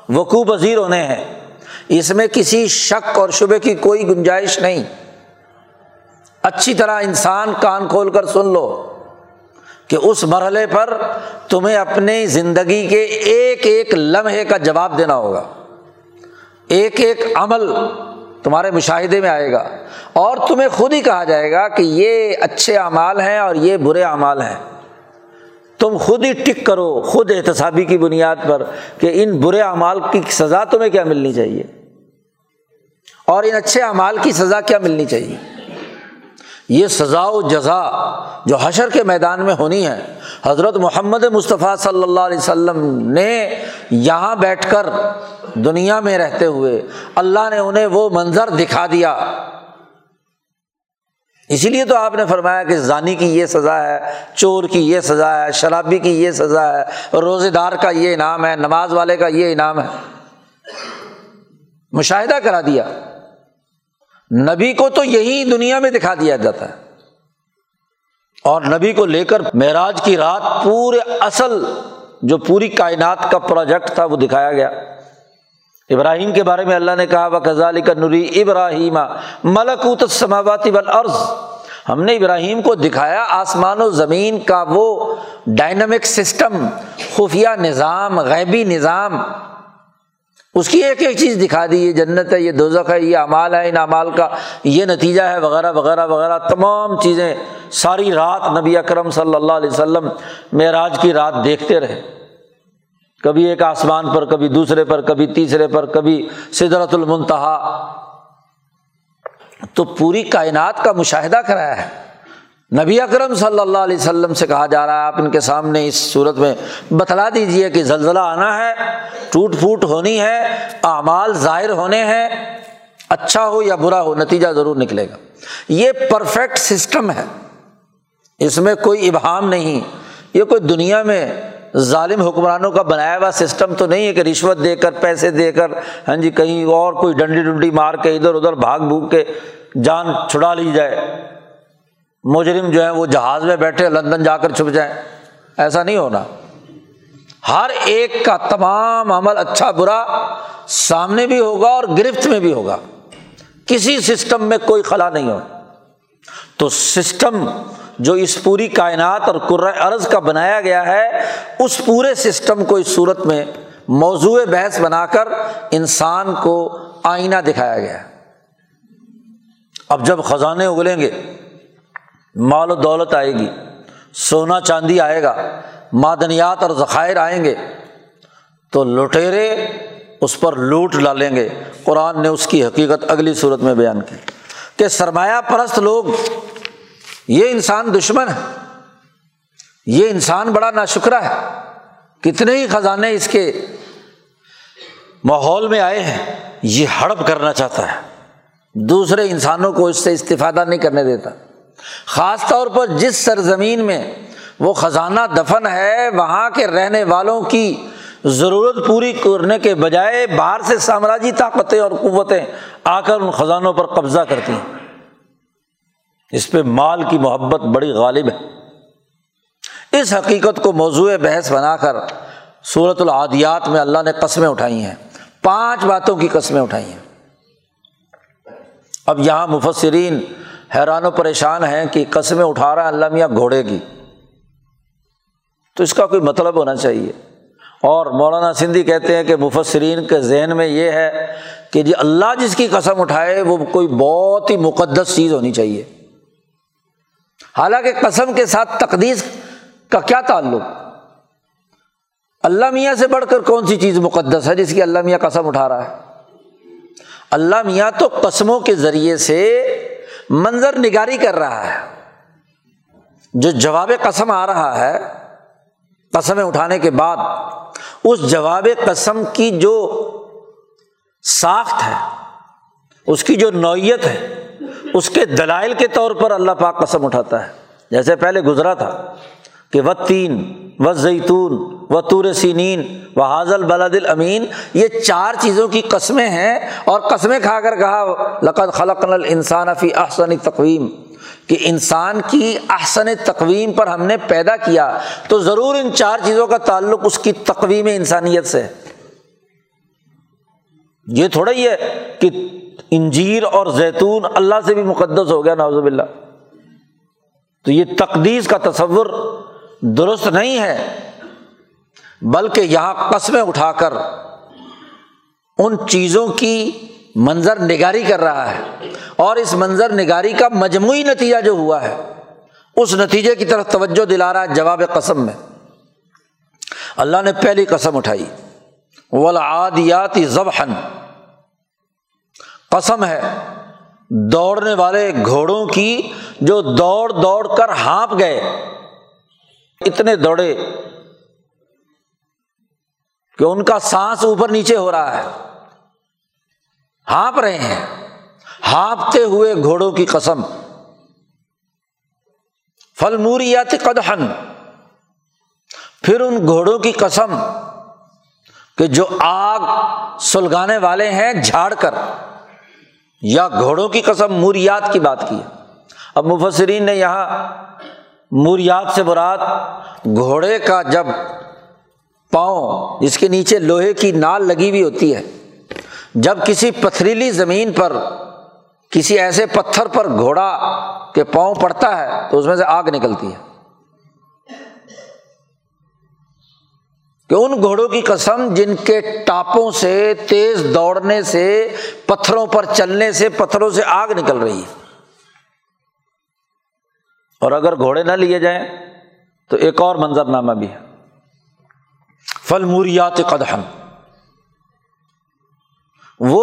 وقوع پذیر ہونے ہیں۔ اس میں کسی شک اور شبے کی کوئی گنجائش نہیں۔ اچھی طرح انسان کان کھول کر سن لو کہ اس مرحلے پر تمہیں اپنی زندگی کے ایک ایک لمحے کا جواب دینا ہوگا۔ ایک ایک عمل تمہارے مشاہدے میں آئے گا اور تمہیں خود ہی کہا جائے گا کہ یہ اچھے اعمال ہیں اور یہ برے اعمال ہیں۔ تم خود ہی ٹک کرو، خود احتسابی کی بنیاد پر کہ ان برے اعمال کی سزا تمہیں کیا ملنی چاہیے؟ اور ان اچھے اعمال کی سزا کیا ملنی چاہیے؟ یہ سزا و جزا جو حشر کے میدان میں ہونی ہے، حضرت محمد مصطفیٰ صلی اللہ علیہ وسلم نے یہاں بیٹھ کر دنیا میں رہتے ہوئے اللہ نے انہیں وہ منظر دکھا دیا۔ اسی لیے تو آپ نے فرمایا کہ ضانی کی یہ سزا ہے، چور کی یہ سزا ہے، شرابی کی یہ سزا ہے روزے دار کا یہ انعام ہے، نماز والے کا یہ انعام ہے۔ مشاہدہ کرا دیا۔ نبی کو تو یہی دنیا میں دکھا دیا جاتا ہے۔ اور نبی کو لے کر معراج کی رات پورے اصل جو پوری کائنات کا پروجیکٹ تھا وہ دکھایا گیا۔ ابراہیم کے بارے میں اللہ نے کہا وہ کزالی کا نوری ابراہیم ملکوت سماواتی عرض ہم نے ابراہیم کو دکھایا آسمان و زمین کا وہ ڈائنمک سسٹم خفیہ نظام، غیبی نظام۔ اس کی ایک ایک چیز دکھا دی، یہ جنت ہے، یہ دوزخ ہے، یہ امال ہے، ان امال کا یہ نتیجہ ہے، وغیرہ وغیرہ وغیرہ۔ تمام چیزیں ساری رات نبی اکرم صلی اللہ علیہ وسلم معراج کی رات دیکھتے رہے۔ کبھی ایک آسمان پر، کبھی دوسرے پر، کبھی تیسرے پر، کبھی سدرت المنتہا۔ تو پوری کائنات کا مشاہدہ کرایا ہے۔ نبی اکرم صلی اللہ علیہ وسلم سے کہا جا رہا ہے، آپ ان کے سامنے اس صورت میں بتلا دیجیے کہ زلزلہ آنا ہے، ٹوٹ پھوٹ ہونی ہے، اعمال ظاہر ہونے ہیں اچھا ہو یا برا ہو، نتیجہ ضرور نکلے گا۔ یہ پرفیکٹ سسٹم ہے۔ اس میں کوئی ابہام نہیں۔ یہ کوئی دنیا میں ظالم حکمرانوں کا بنایا ہوا سسٹم تو نہیں ہے کہ رشوت دے کر، پیسے دے کر ہاں جی کہیں اور کوئی ڈنڈی ڈنڈی مار کے ادھر ادھر بھاگ بھوگ کے جان چھڑا لی جائے۔ مجرم جو ہے وہ جہاز میں بیٹھے، لندن جا کر چھپ جائیں۔ ایسا نہیں ہونا۔ ہر ایک کا تمام عمل اچھا برا سامنے بھی ہوگا اور گرفت میں بھی ہوگا۔ کسی سسٹم میں کوئی خلا نہیں ہو۔ تو سسٹم جو اس پوری کائنات اور ارض کا بنایا گیا ہے، اس پورے سسٹم کو اس صورت میں موضوع بحث بنا کر انسان کو آئینہ دکھایا گیا اب جب خزانے اگلیں گے، مال و دولت آئے گی، سونا چاندی آئے گا، معدنیات اور ذخائر آئیں گے، تو لٹیرے اس پر لوٹ ڈالیں گے۔ قرآن نے اس کی حقیقت اگلی صورت میں بیان کی کہ سرمایہ پرست لوگ یہ انسان دشمن ہے۔ یہ انسان بڑا نا شکرا ہے۔ کتنے ہی خزانے اس کے ماحول میں آئے ہیں، یہ ہڑپ کرنا چاہتا ہے۔ دوسرے انسانوں کو اس سے استفادہ نہیں کرنے دیتا۔ خاص طور پر جس سرزمین میں وہ خزانہ دفن ہے، وہاں کے رہنے والوں کی ضرورت پوری کرنے کے بجائے باہر سے سامراجی طاقتیں اور قوتیں آ کر ان خزانوں پر قبضہ کرتی ہیں۔ اس پہ مال کی محبت بڑی غالب ہے۔ اس حقیقت کو موضوع بحث بنا کر صورت العادیات میں اللہ نے قسمیں اٹھائی ہیں۔ پانچ باتوں کی قسمیں اٹھائی ہیں۔ اب یہاں مفسرین حیران و پریشان ہیں کہ قسمیں اٹھا رہا ہے اللہ میاں گھوڑے کی۔ تو اس کا کوئی مطلب ہونا چاہیے۔ اور مولانا سندھی کہتے ہیں کہ مفسرین کے ذہن میں یہ ہے کہ جی اللہ جس کی قسم اٹھائے وہ کوئی بہت ہی مقدس چیز ہونی چاہیے۔ حالانکہ قسم کے ساتھ تقدیس کا کیا تعلق؟ اللہ میاں سے بڑھ کر کون سی چیز مقدس ہے جس کی اللہ میاں قسم اٹھا رہا ہے؟ اللہ میاں تو قسموں کے ذریعے سے منظر نگاری کر رہا ہے۔ جو جواب قسم آ رہا ہے، قسمیں اٹھانے کے بعد، اس جواب قسم کی جو ساخت ہے، اس کی جو نوعیت ہے اس کے دلائل کے طور پر اللہ پاک قسم اٹھاتا ہے۔ جیسے پہلے گزرا تھا کہ و تین و زیتون و تور سینین و حاضل بلد الامین، یہ چار چیزوں کی قسمیں ہیں اور قسمیں کھا کر کہا، لقد خلق الانسان فی احسن تقویم۔ کہ انسان کی احسن تقویم پر ہم نے پیدا کیا، تو ضرور ان چار چیزوں کا تعلق اس کی تقویم انسانیت سے یہ تھوڑا ہی ہے کہ انجیر اور زیتون اللہ سے بھی مقدس ہو گیا نوزب اللہ تو یہ تقدیس کا تصور درست نہیں ہے، بلکہ یہاں قسمیں اٹھا کر ان چیزوں کی منظر نگاری کر رہا ہے۔ اور اس منظر نگاری کا مجموعی نتیجہ جو ہوا ہے، اس نتیجے کی طرف توجہ دلا رہا ہے جواب قسم میں۔ اللہ نے پہلی قسم اٹھائی۔ ولادیاتی ضبحن قسم ہے۔ دوڑنے والے گھوڑوں کی جو دوڑ دوڑ کر ہانپ گئے، اتنے دوڑے کہ ان کا سانس اوپر نیچے ہو رہا ہے۔ ہانپ رہے ہیں۔ ہانپتے ہوئے گھوڑوں کی قسم۔ فل موریات قدہن پھر ان گھوڑوں کی قسم کہ جو آگ سلگانے والے ہیں، جھاڑ کر۔ یا گھوڑوں کی قسم موریات کی بات کی ہے۔ اب مفسرین نے یہاں موریات سے برات گھوڑے کا جب پاؤں جس کے نیچے لوہے کی نال لگی ہوئی ہوتی ہے، جب کسی پتھریلی زمین پر، کسی ایسے پتھر پر گھوڑا کے پاؤں پڑتا ہے تو اس میں سے آگ نکلتی ہے۔ کہ ان گھوڑوں کی قسم جن کے ٹاپوں سے تیز دوڑنے سے، پتھروں پر چلنے سے، پتھروں سے آگ نکل رہی ہے۔ اور اگر گھوڑے نہ لیے جائیں تو ایک اور منظر نامہ بھی ہے۔ فل موریات قدہن وہ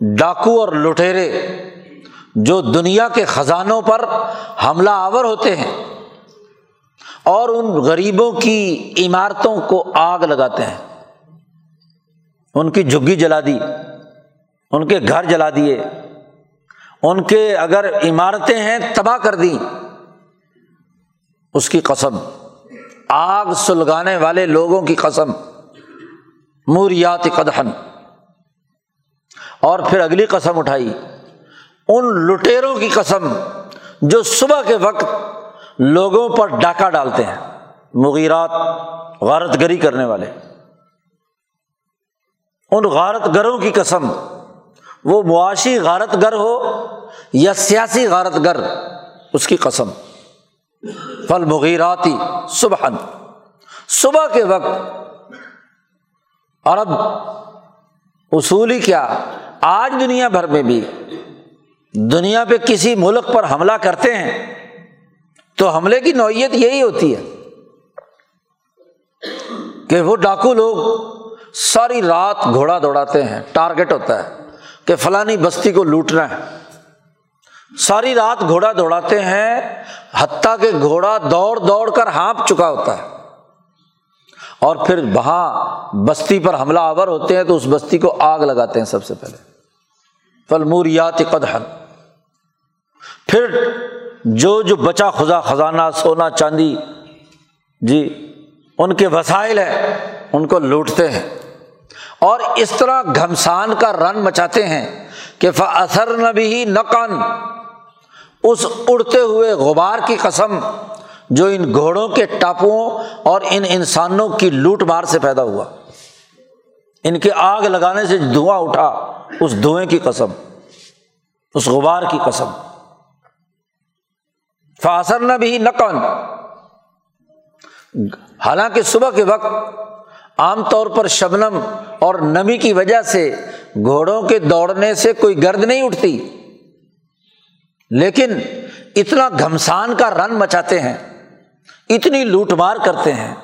ڈاکو اور لٹیرے جو دنیا کے خزانوں پر حملہ آور ہوتے ہیں اور ان غریبوں کی عمارتوں کو آگ لگاتے ہیں۔ ان کی جھگی جلا دی، ان کے گھر جلا دیے۔ ان کے اگر عمارتیں ہیں، تباہ کر دی اس کی قسم، آگ سلگانے والے لوگوں کی قسم۔ موریات قدہن اور پھر اگلی قسم اٹھائی۔ ان لٹیروں کی قسم جو صبح کے وقت لوگوں پر ڈاکہ ڈالتے ہیں۔ مغیرات غارت گری کرنے والے۔ ان غارت گروں کی قسم۔ وہ معاشی غارت گر ہو یا سیاسی غارت گر اس کی قسم۔ فل مغیراتی صبح صبح کے وقت عرب اصولی کیا، آج دنیا بھر میں بھی۔ دنیا پہ کسی ملک پر حملہ کرتے ہیں۔ تو حملے کی نوعیت یہی ہوتی ہے کہ وہ ڈاکو لوگ ساری رات گھوڑا دوڑاتے ہیں ٹارگیٹ ہوتا ہے کہ فلانی بستی کو لوٹنا ہے۔ ساری رات گھوڑا دوڑاتے ہیں، حتیٰ کہ گھوڑا دوڑ دوڑ کر ہانپ چکا ہوتا ہے۔ اور پھر وہاں بستی پر حملہ آور ہوتے ہیں تو اس بستی کو آگ لگاتے ہیں سب سے پہلے۔ فلموریات قدحن پھر جو جو بچا خزا خزانہ، سونا، چاندی جی ان کے وسائل ہیں، ان کو لوٹتے ہیں۔ اور اس طرح گھمسان کا رن مچاتے ہیں کہ فصر نبی نقن۔ اس اڑتے ہوئے غبار کی قسم جو ان گھوڑوں کے ٹاپوؤں اور ان انسانوں کی لوٹ مار سے پیدا ہوا۔ ان کے آگ لگانے سے دھواں اٹھا، اس دھوئیں کی قسم، اس غبار کی قسم۔ فاصر نہ بھی نقن حالانکہ صبح کے وقت عام طور پر شبنم اور نمی کی وجہ سے گھوڑوں کے دوڑنے سے کوئی گرد نہیں اٹھتی۔ لیکن اتنا گھمسان کا رن مچاتے ہیں، اتنی لوٹ مار کرتے ہیں،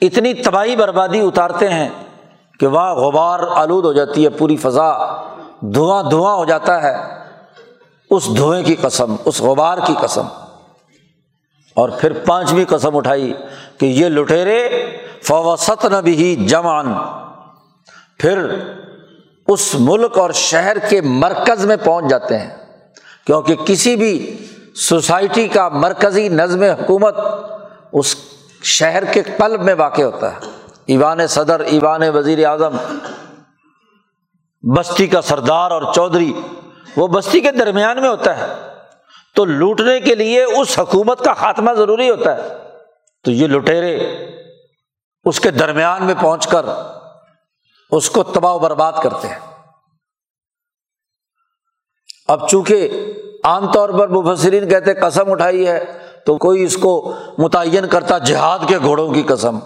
اتنی تباہی بربادی اتارتے ہیں کہ وہاں غبار آلود ہو جاتی ہے، پوری فضا دھواں دھواں ہو جاتا ہے۔ اس دھوئیں کی قسم، اس غبار کی قسم۔ اور پھر پانچویں قسم اٹھائی کہ یہ لٹیرے فوسط نہ بھی جمان پھر اس ملک اور شہر کے مرکز میں پہنچ جاتے ہیں۔ کیونکہ کسی بھی سوسائٹی کا مرکزی نظم حکومت اس شہر کے قلب میں واقع ہوتا ہے۔ ایوان صدر، ایوان وزیر اعظم، بستی کا سردار اور چودھری، وہ بستی کے درمیان میں ہوتا ہے۔ تو لوٹنے کے لیے اس حکومت کا خاتمہ ضروری ہوتا ہے۔ تو یہ لٹیرے اس کے درمیان میں پہنچ کر اس کو تباہ و برباد کرتے ہیں۔ اب چونکہ عام طور پر مفسرین کہتے قسم اٹھائی ہے، تو کوئی اس کو متعین کرتا جہاد کے گھوڑوں کی قسم،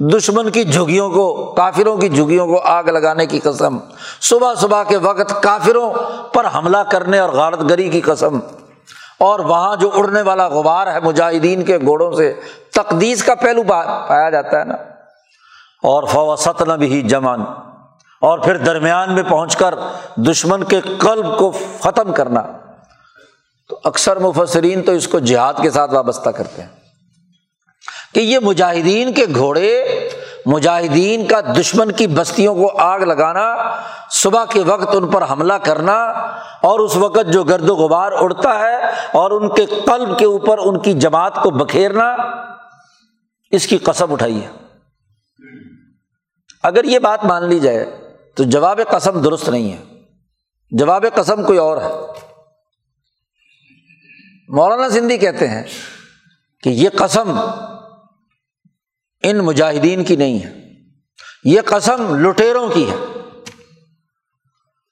دشمن کی جھگیوں کو، کافروں کی جھگیوں کو آگ لگانے کی قسم، صبح صبح کے وقت کافروں پر حملہ کرنے اور غارت گری کی قسم۔ اور وہاں جو اڑنے والا غبار ہے مجاہدین کے گھوڑوں سے، تقدیس کا پہلو پایا جاتا ہے نا۔ اور فوسط نہ بھی جمان اور پھر درمیان میں پہنچ کر دشمن کے قلب کو ختم کرنا۔ تو اکثر مفسرین تو اس کو جہاد کے ساتھ وابستہ کرتے ہیں۔ کہ یہ مجاہدین کے گھوڑے مجاہدین کا دشمن کی بستیوں کو آگ لگانا، صبح کے وقت ان پر حملہ کرنا، اور اس وقت جو گرد و غبار اڑتا ہے اور ان کے قلب کے اوپر ان کی جماعت کو بکھیرنا، اس کی قسم اٹھائی ہے اگر یہ بات مان لی جائے، تو جواب قسم درست نہیں ہے۔ جواب قسم کوئی اور ہے۔ مولانا سندھی کہتے ہیں کہ یہ قسم ان مجاہدین کی نہیں ہے۔ یہ قسم لٹیروں کی ہے۔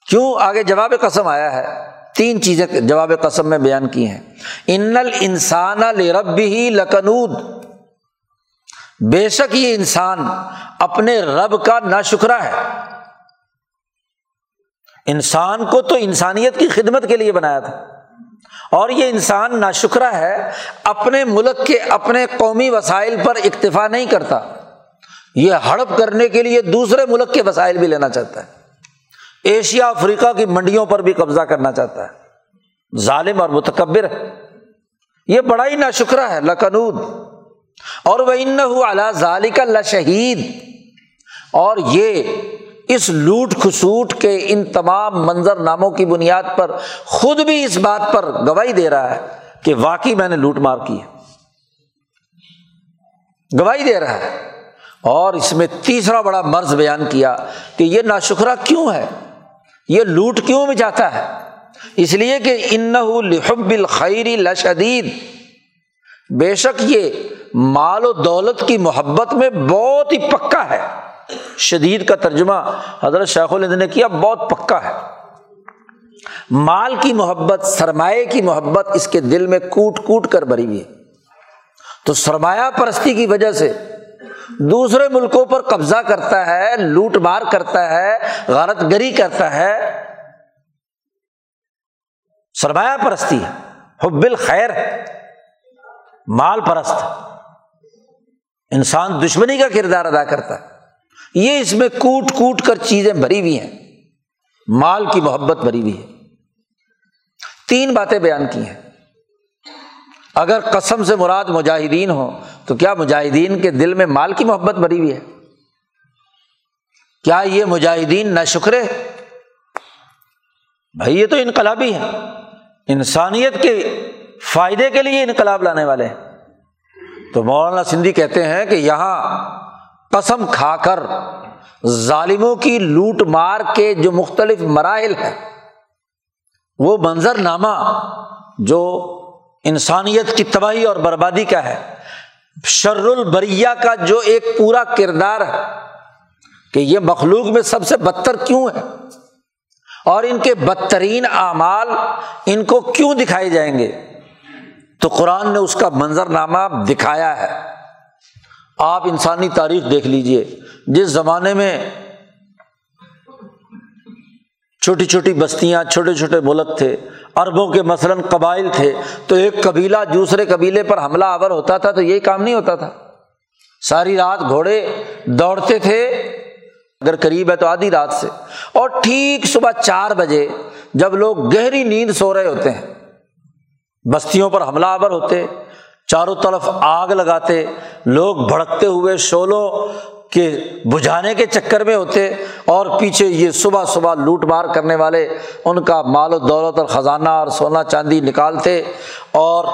کیوں آگے جواب قسم آیا ہے؟ تین چیزیں جواب قسم میں بیان کی ہیں۔ ان انسان رب ہی لکنود۔ بے شک یہ انسان اپنے رب کا نا شکرا ہے۔ انسان کو تو انسانیت کی خدمت کے لیے بنایا تھا۔ اور یہ انسان نا شکرا ہے، اپنے ملک کے اپنے قومی وسائل پر اکتفا نہیں کرتا۔ یہ ہڑپ کرنے کے لیے دوسرے ملک کے وسائل بھی لینا چاہتا ہے۔ ایشیا، افریقہ کی منڈیوں پر بھی قبضہ کرنا چاہتا ہے۔ ظالم اور متکبر۔ ہے یہ بڑا ہی ناشکرا ہے، لکنود۔ اور وہ ان ظالی کا شہید اور یہ اس لوٹ کھسوٹ کے ان تمام منظر ناموں کی بنیاد پر خود بھی اس بات پر گواہی دے رہا ہے کہ واقعی میں نے لوٹ مار کی ہے۔ گواہی دے رہا ہے۔ اور اس میں تیسرا بڑا مرض بیان کیا کہ یہ نا شکرا کیوں ہے؟ یہ لوٹ کیوں بھی جاتا ہے؟ اس لیے کہ ان لحب الخیری لشدید بے شک یہ مال و دولت کی محبت میں بہت ہی پکا ہے۔ شدید کا ترجمہ حضرت شیخ الد نے کیا، بہت پکا ہے۔ مال کی محبت، سرمایہ کی محبت اس کے دل میں کوٹ کوٹ کر بری ہوئی ہے۔ تو سرمایہ پرستی کی وجہ سے دوسرے ملکوں پر قبضہ کرتا ہے، لوٹ مار کرتا ہے، غارت گری کرتا ہے۔ سرمایہ پرستی ہے، حب الخیر، مال پرست۔ انسان دشمنی کا کردار ادا کرتا ہے۔ یہ اس میں کوٹ کوٹ کر چیزیں بھری ہوئی ہیں۔ مال کی محبت بھری ہوئی ہے۔ تین باتیں بیان کی ہیں۔ اگر قسم سے مراد مجاہدین ہو، تو کیا مجاہدین کے دل میں مال کی محبت بھری ہوئی ہے؟ کیا یہ مجاہدین نہ شکرے بھائی، یہ تو انقلابی ہے انسانیت کے فائدے کے لیے انقلاب لانے والے ہیں۔ تو مولانا سندھی کہتے ہیں کہ یہاں قسم کھا کر ظالموں کی لوٹ مار کے جو مختلف مراحل ہے وہ منظر نامہ جو انسانیت کی تباہی اور بربادی کا ہے، شر البریہ کا جو ایک پورا کردار ہے کہ یہ مخلوق میں سب سے بدتر کیوں ہے؟ اور ان کے بدترین اعمال ان کو کیوں دکھائے جائیں گے؟ تو قرآن نے اس کا منظر نامہ دکھایا ہے۔ آپ انسانی تاریخ دیکھ لیجیے جس زمانے میں چھوٹی چھوٹی بستیاں، چھوٹے چھوٹے ملک تھے اربوں کے مثلاً قبائل تھے، تو ایک قبیلہ دوسرے قبیلے پر حملہ آور ہوتا تھا، تو یہی کام نہیں ہوتا تھا۔ ساری رات گھوڑے دوڑتے تھے، اگر قریب ہے تو آدھی رات سے۔ اور ٹھیک صبح چار بجے جب لوگ گہری نیند سو رہے ہوتے ہیں، بستیوں پر حملہ آور ہوتے چاروں طرف آگ لگاتے، لوگ بھڑکتے ہوئے شولوں کے بجھانے کے چکر میں ہوتے اور پیچھے یہ صبح صبح لوٹ مار کرنے والے ان کا مال و دولت اور خزانہ اور سونا چاندی نکالتے اور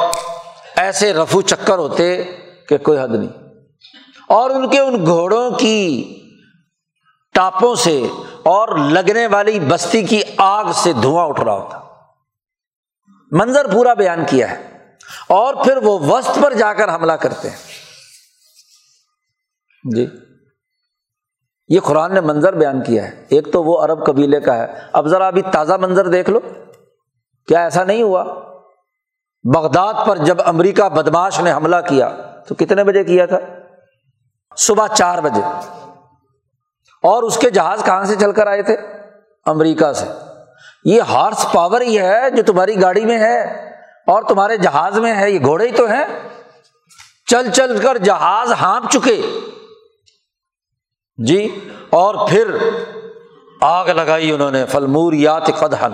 ایسے رفو چکر ہوتے کہ کوئی حد نہیں۔ اور ان کے ان گھوڑوں کی ٹاپوں سے اور لگنے والی بستی کی آگ سے دھواں اٹھ رہا ہوتا۔ منظر پورا بیان کیا ہے۔ اور پھر وہ وسط پر جا کر حملہ کرتے ہیں۔ جی۔ یہ قرآن نے منظر بیان کیا ہے۔ ایک تو وہ عرب قبیلے کا ہے۔ اب ذرا ابھی تازہ منظر دیکھ لو۔ کیا ایسا نہیں ہوا؟ بغداد پر جب امریکہ بدماش نے حملہ کیا، تو کتنے بجے کیا تھا؟ صبح چار بجے۔ اور اس کے جہاز کہاں سے چل کر آئے تھے؟ امریکہ سے۔ یہ ہارس پاور ہی ہے جو تمہاری گاڑی میں ہے۔ اور تمہارے جہاز میں ہے، یہ گھوڑے ہی تو ہیں۔ چل چل کر جہاز ہانپ چکے۔ جی اور پھر آگ لگائی انہوں نے فلمور یات قدہن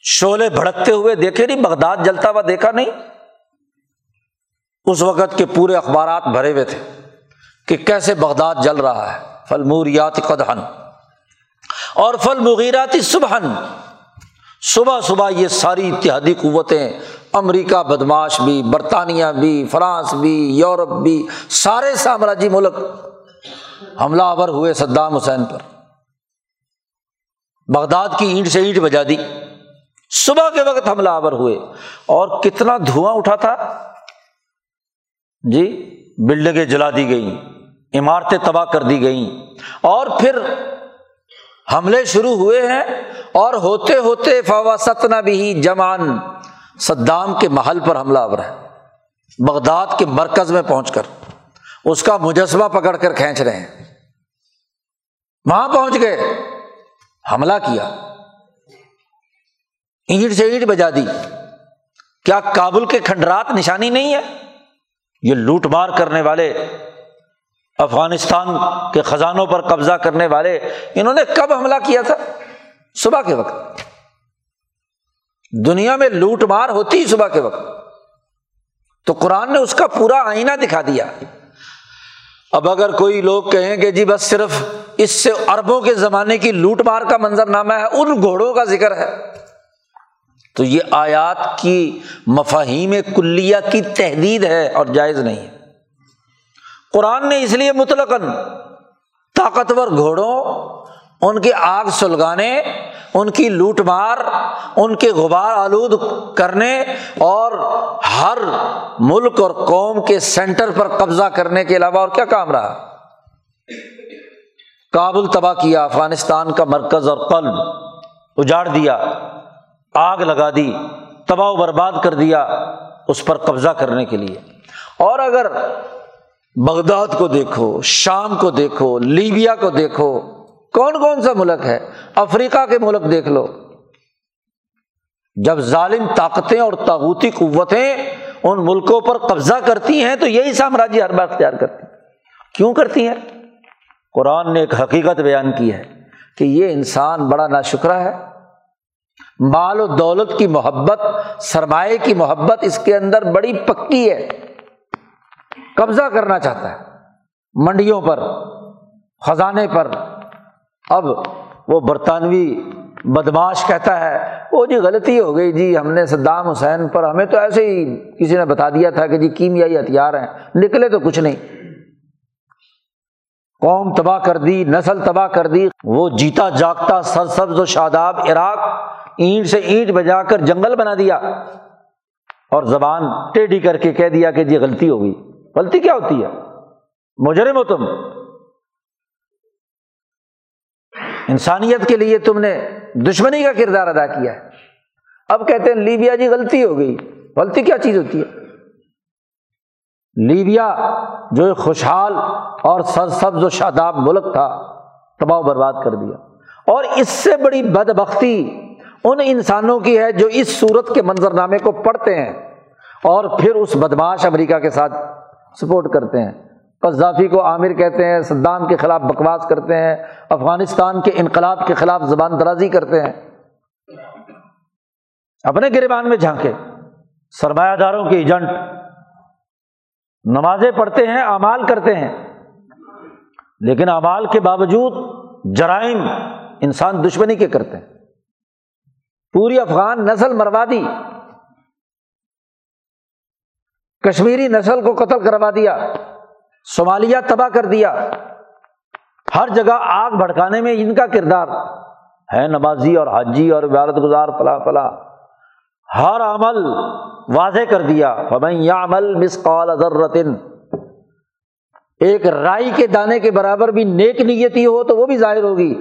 شولے بھڑکتے ہوئے دیکھے نہیں، بغداد جلتا ہوا دیکھا نہیں۔ اس وقت کے پورے اخبارات بھرے ہوئے تھے کہ کیسے بغداد جل رہا ہے۔ فل موریات قدہن اور فل مغیراتی صبح صبح صبح یہ ساری اتحادی قوتیں، امریکہ بدماش بھی، برطانیہ بھی، فرانس بھی، یورپ بھی، سارے سامراجی ملک حملہ آور ہوئے صدام حسین پر۔ بغداد کی اینٹ سے اینٹ بجا دی۔ صبح کے وقت حملہ آور ہوئے۔ اور کتنا دھواں اٹھا تھا؟ جی بلڈنگیں جلا دی گئی عمارتیں تباہ کر دی گئیں۔ اور پھر حملے شروع ہوئے ہیں اور ہوتے ہوتے فوا ستنا بھی جمان صدام کے محل پر حملہ آور ہے، بغداد کے مرکز میں پہنچ کر، اس کا مجسمہ پکڑ کر کھینچ رہے ہیں۔ وہاں پہنچ گئے، حملہ کیا۔ اینٹ سے اینٹ بجا دی۔ کیا کابل کے کھنڈرات نشانی نہیں ہے؟ یہ لوٹ مار کرنے والے افغانستان کے خزانوں پر قبضہ کرنے والے، انہوں نے کب حملہ کیا تھا؟ صبح کے وقت۔ دنیا میں لوٹ مار ہوتی صبح کے وقت۔ تو قرآن نے اس کا پورا آئینہ دکھا دیا۔ اب اگر کوئی لوگ کہیں کہ جی بس صرف اس سے اربوں کے زمانے کی لوٹ مار کا منظر نامہ ہے، ان گھوڑوں کا ذکر ہے۔ تو یہ آیات کی مفاہیم کلیہ کی تحدید ہے اور جائز نہیں ہے۔ قرآن نے اس لیے مطلق طاقتور گھوڑوں، ان کی آگ سلگانے، ان کی لوٹ مار، ان کے غبار آلود کرنے اور ہر ملک اور قوم کے سینٹر پر قبضہ کرنے کے علاوہ اور کیا کام رہا؟ کابل تباہ کیا، افغانستان کا مرکز اور قلب اجاڑ دیا، آگ لگا دی، تباہ و برباد کر دیا اس پر قبضہ کرنے کے لیے۔ اور اگر بغداد کو دیکھو، شام کو دیکھو، لیبیا کو دیکھو۔ کون کون سا ملک ہے؟ افریقہ کے ملک دیکھ لو۔ جب ظالم طاقتیں اور تاغوتی قوتیں ان ملکوں پر قبضہ کرتی ہیں تو یہی سامراجی ہر بار اختیار کرتی کیوں کرتی ہیں؟ قرآن نے ایک حقیقت بیان کی ہے کہ یہ انسان بڑا نا ہے۔ مال و دولت کی محبت، سرمایہ کی محبت اس کے اندر بڑی پکی ہے۔ قبضہ کرنا چاہتا ہے۔ منڈیوں پر، خزانے پر۔ اب وہ برطانوی بدماش کہتا ہے، وہ جی غلطی ہو گئی جی ہم نے صدام حسین پر ہمیں تو ایسے ہی کسی نے بتا دیا تھا کہ جی کیمیائی ہتھیار ہیں، نکلے تو کچھ نہیں۔ قوم تباہ کر دی، نسل تباہ کر دی۔ وہ جیتا جاگتا، سرسبز و شاداب عراق اینٹ سے اینٹ بجا کر جنگل بنا دیا۔ اور زبان ٹیڈی کر کے کہہ دیا کہ جی غلطی ہو گئی۔ غلطی کیا ہوتی ہے؟ مجرم ہو تم۔ انسانیت کے لیے تم نے دشمنی کا کردار ادا کیا ہے۔ اب کہتے ہیں لیبیا جی غلطی ہو گئی۔ غلطی کیا چیز ہوتی ہے؟ لیبیا جو خوشحال اور سر سبز و شاداب ملک تھا، تباہ برباد کر دیا۔ اور اس سے بڑی بد بختی ان انسانوں کی ہے جو اس صورت کے منظرنامے کو پڑھتے ہیں۔ اور پھر اس بدماش امریکہ کے ساتھ سپورٹ کرتے ہیں۔ قذافی کو عامر کہتے ہیں، صدام کے خلاف بکواس کرتے ہیں، افغانستان کے انقلاب کے خلاف زبان درازی کرتے ہیں۔ اپنے گربان میں جھانکے، سرمایہ داروں کے ایجنٹ نمازیں پڑھتے ہیں، اعمال کرتے ہیں۔ لیکن اعمال کے باوجود جرائم انسان دشمنی کے کرتے ہیں۔ پوری افغان نسل مروا دی۔ کشمیری نسل کو قتل کروا دیا، صومالیہ تباہ کر دیا۔ ہر جگہ آگ بھڑکانے میں ان کا کردار ہے، نمازی اور حاجی اور عبادت گزار، فلاں فلاں۔ ہر عمل واضح کر دیا۔ یا عمل مسقال ذرتن ایک رائی کے دانے کے برابر بھی نیک نیتی ہو تو وہ بھی ظاہر ہوگی۔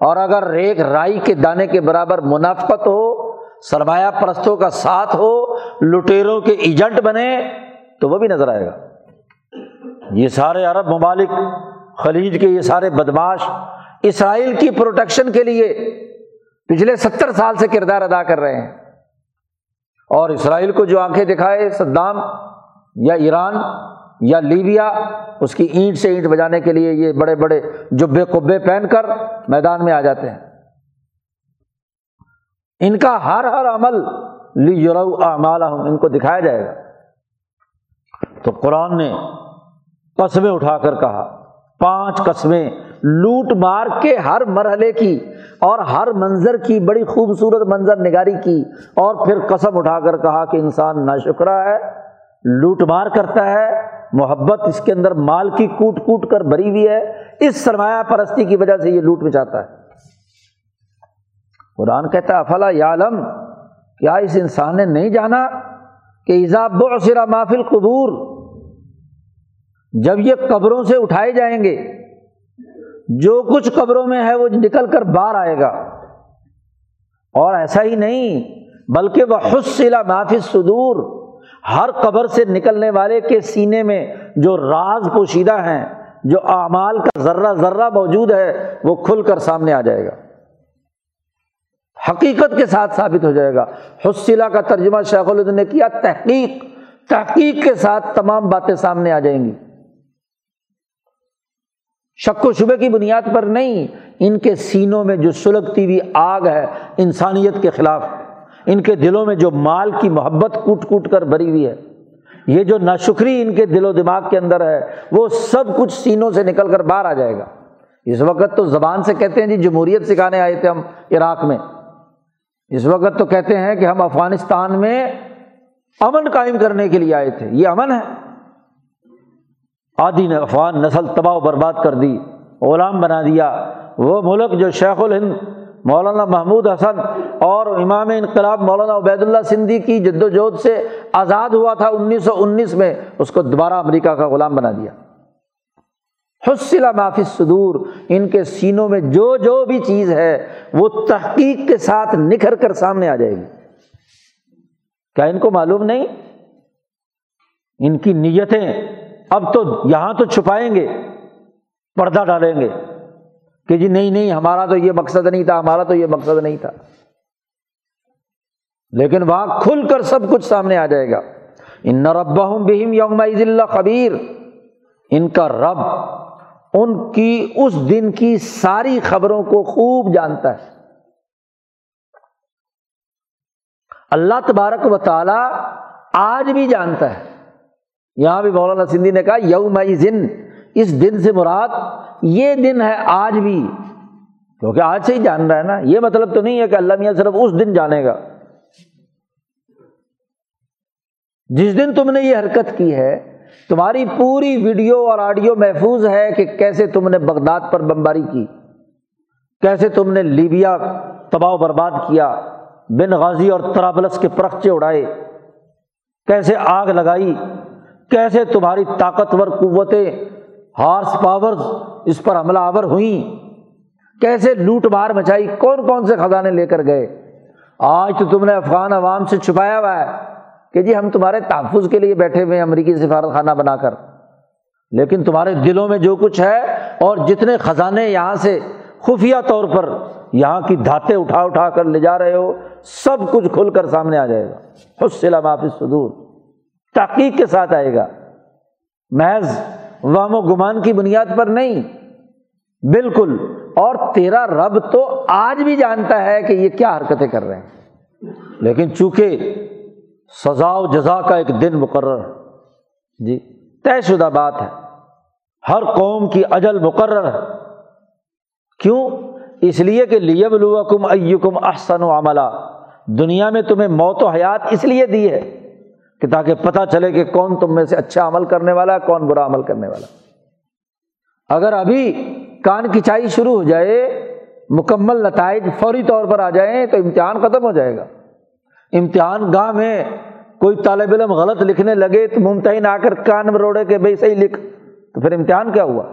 اور اگر ایک رائی کے دانے کے برابر منافقت ہو سرمایہ پرستوں کا ساتھ ہو لٹیروں کے ایجنٹ بنے، تو وہ بھی نظر آئے گا۔ یہ سارے عرب ممالک، خلیج کے یہ سارے بدماش، اسرائیل کی پروٹیکشن کے لیے پچھلے ستر سال سے کردار ادا کر رہے ہیں۔ اور اسرائیل کو جو آنکھیں دکھائے، صدام یا ایران یا لیبیا، اس کی اینٹ سے اینٹ بجانے کے لیے یہ بڑے بڑے جبے کبے پہن کر میدان میں آ جاتے ہیں۔ ان کا ہر ہر عمل اعمال ان کو دکھایا جائے گا۔ تو قرآن نے قسمیں اٹھا کر کہا، پانچ قسمیں لوٹ مار کے ہر مرحلے کی اور ہر منظر کی، بڑی خوبصورت منظر نگاری کی، اور پھر قسم اٹھا کر کہا کہ انسان نہ شکرا ہے، لوٹ مار کرتا ہے، محبت اس کے اندر مال کی کوٹ کوٹ کر بری ہوئی ہے۔ اس سرمایہ پرستی کی وجہ سے یہ لوٹ مچاتا ہے۔ قرآن کہتا ہے، افلا یالم کیا اس انسان نے نہیں جانا کہ ایزاب سرا محفل قبور جب یہ قبروں سے اٹھائے جائیں گے، جو کچھ قبروں میں ہے وہ نکل کر باہر آئے گا۔ اور ایسا ہی نہیں، بلکہ وہ حسلا معافی سدور ہر قبر سے نکلنے والے کے سینے میں جو راز پوشیدہ ہیں، جو اعمال کا ذرہ ذرہ موجود ہے، وہ کھل کر سامنے آ جائے گا۔ حقیقت کے ساتھ ثابت ہو جائے گا۔ حسلا کا ترجمہ شیخ الدین نے کیا، تحقیق تحقیق کے ساتھ تمام باتیں سامنے آ جائیں گی۔ شک و شبے کی بنیاد پر نہیں، ان کے سینوں میں جو سلگتی ہوئی آگ ہے، انسانیت کے خلاف، ان کے دلوں میں جو مال کی محبت کوٹ کوٹ کر بھری ہوئی ہے، یہ جو ناشکری ان کے دل و دماغ کے اندر ہے، وہ سب کچھ سینوں سے نکل کر باہر آ جائے گا۔ اس وقت تو زبان سے کہتے ہیں جی جمہوریت سکھانے آئے تھے ہم عراق میں۔ اس وقت تو کہتے ہیں کہ ہم افغانستان میں امن قائم کرنے کے لیے آئے تھے، یہ امن ہے۔ آدھی نے افغان نسل تباہ و برباد کر دی، غلام بنا دیا۔ وہ ملک جو شیخ الہند، مولانا محمود حسن اور امام انقلاب مولانا عبید اللہ سندھی کی جد و جہد سے آزاد ہوا تھا انیس سو انیس میں، اس کو دوبارہ امریکہ کا غلام بنا دیا۔ حسلہ معافی صدور ان کے سینوں میں جو جو بھی چیز ہے، وہ تحقیق کے ساتھ نکھر کر سامنے آ جائے گی۔ کیا ان کو معلوم نہیں؟ ان کی نیتیں اب تو یہاں تو چھپائیں گے، پردہ ڈالیں گے کہ جی نہیں نہیں، ہمارا تو یہ مقصد نہیں تھا، ہمارا تو یہ مقصد نہیں تھا۔ لیکن وہاں کھل کر سب کچھ سامنے آ جائے گا۔ ان رب بہم یوم اللہ خبیر ان کا رب ان کی اس دن کی ساری خبروں کو خوب جانتا ہے۔ اللہ تبارک و تعالی آج بھی جانتا ہے۔ یہاں بھی مولانا سندھی نے کہا یوم ذن اس دن سے مراد یہ دن ہے آج بھی۔ کیونکہ آج سے ہی جان رہا ہے نا۔ یہ مطلب تو نہیں ہے کہ اللہ میاں صرف اس دن جانے گا۔ جس دن تم نے یہ حرکت کی ہے تمہاری پوری ویڈیو اور آڈیو محفوظ ہے کہ کیسے تم نے بغداد پر بمباری کی؟ کیسے تم نے لیبیا تباہ و برباد کیا؟ بن غازی اور ترابلس کے پرخچے اڑائے؟ کیسے آگ لگائی؟ کیسے تمہاری طاقتور قوتیں ہارس پاور اس پر حملہ آور ہوئیں؟ کیسے لوٹ مار مچائی؟ کون کون سے خزانے لے کر گئے؟ آج تو تم نے افغان عوام سے چھپایا ہوا ہے۔ کہ جی ہم تمہارے تحفظ کے لیے بیٹھے ہوئے امریکی سفارت خانہ بنا کر۔ لیکن تمہارے دلوں میں جو کچھ ہے اور جتنے خزانے یہاں سے خفیہ طور پر یہاں کی دھاتے اٹھا اٹھا کر لے جا رہے ہو، سب کچھ کھل کر سامنے آ جائے گا۔ حسلہ معافی سدور تحقیق کے ساتھ آئے گا۔ محض وام و گمان کی بنیاد پر نہیں۔ بالکل۔ اور تیرا رب تو آج بھی جانتا ہے کہ یہ کیا حرکتیں کر رہے ہیں۔ لیکن چونکہ سزا و جزا کا ایک دن مقرر۔ جی طے شدہ بات ہے۔ ہر قوم کی اجل مقرر۔ ہے کیوں؟ اس لیے کہ لیب الکم ایکم احسن و عملہ دنیا میں تمہیں موت و حیات اس لیے دی ہے کہ تاکہ پتہ چلے کہ کون تم میں سے اچھا عمل کرنے والا ہے، کون برا عمل کرنے والا اگر ابھی کان کھچائی شروع ہو جائے، مکمل نتائج فوری طور پر آ جائیں، تو امتحان ختم ہو جائے گا۔ امتحان گاہ میں کوئی طالب علم غلط لکھنے لگے تو ممتحن آ کر کان میں روڑے کہ بھائی صحیح لکھ۔ تو پھر امتحان کیا ہوا؟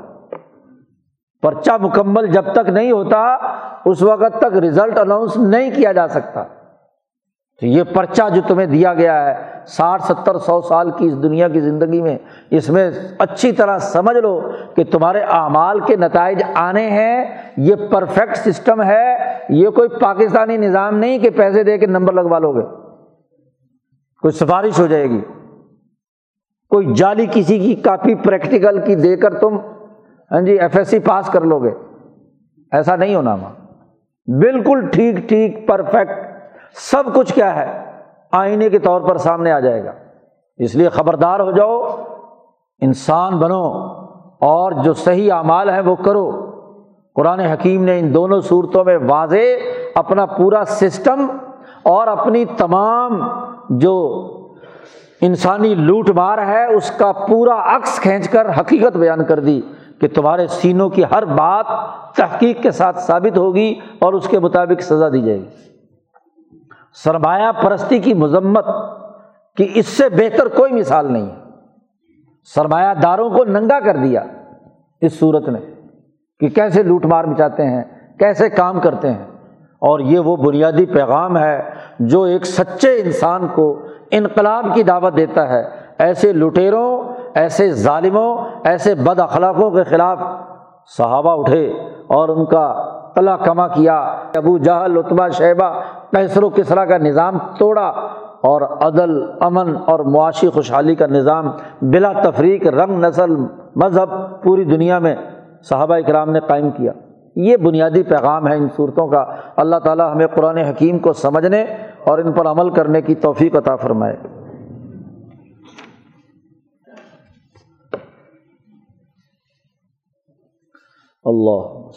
پرچہ مکمل جب تک نہیں ہوتا، اس وقت تک رزلٹ اناؤنس نہیں کیا جا سکتا۔ تو یہ پرچہ جو تمہیں دیا گیا ہے، ساٹھ، ستر، سو سال کی اس دنیا کی زندگی میں، اس میں اچھی طرح سمجھ لو کہ تمہارے اعمال کے نتائج آنے ہیں، یہ پرفیکٹ سسٹم ہے، یہ کوئی پاکستانی نظام نہیں کہ پیسے دے کے نمبر لگوا لو گے۔ کوئی سفارش ہو جائے گی۔ کوئی جعلی کسی کی کاپی پریکٹیکل کی دے کر تم ہاں جی ایف ایس سی پاس کر لو گے۔ ایسا نہیں ہونا وہاں بالکل ٹھیک ٹھیک، پرفیکٹ سب کچھ کیا ہے، آئینے کے طور پر سامنے آ جائے گا۔ اس لیے خبردار ہو جاؤ، انسان بنو اور جو صحیح اعمال ہیں وہ کرو۔ قرآن حکیم نے ان دونوں صورتوں میں واضح اپنا پورا سسٹم اور اپنی تمام جو انسانی لوٹ مار ہے، اس کا پورا عکس کھینچ کر حقیقت بیان کر دی کہ تمہارے سینوں کی ہر بات تحقیق کے ساتھ ثابت ہوگی اور اس کے مطابق سزا دی جائے گی۔ سرمایہ پرستی کی مذمت کی اس سے بہتر کوئی مثال نہیں ہے۔ سرمایہ داروں کو ننگا کر دیا اس صورت نے کہ کیسے لوٹ مار مچاتے ہیں، کیسے کام کرتے ہیں۔ اور یہ وہ بنیادی پیغام ہے جو ایک سچے انسان کو انقلاب کی دعوت دیتا ہے۔ ایسے لٹیروں ایسے ظالموں، ایسے بد اخلاقوں کے خلاف صحابہ اٹھے اور ان کا قلع کما کیا۔ ابو جہل اتبا شیبہ کیسر و کسرا کا نظام توڑا اور عدل، امن اور معاشی خوشحالی کا نظام بلا تفریق، رنگ، نسل، مذہب پوری دنیا میں صحابہ اکرام نے قائم کیا۔ یہ بنیادی پیغام ہے ان صورتوں کا۔ اللہ تعالیٰ ہمیں قرآن حکیم کو سمجھنے اور ان پر عمل کرنے کی توفیق عطا فرمائے۔ اللہ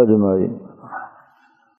اجمعین۔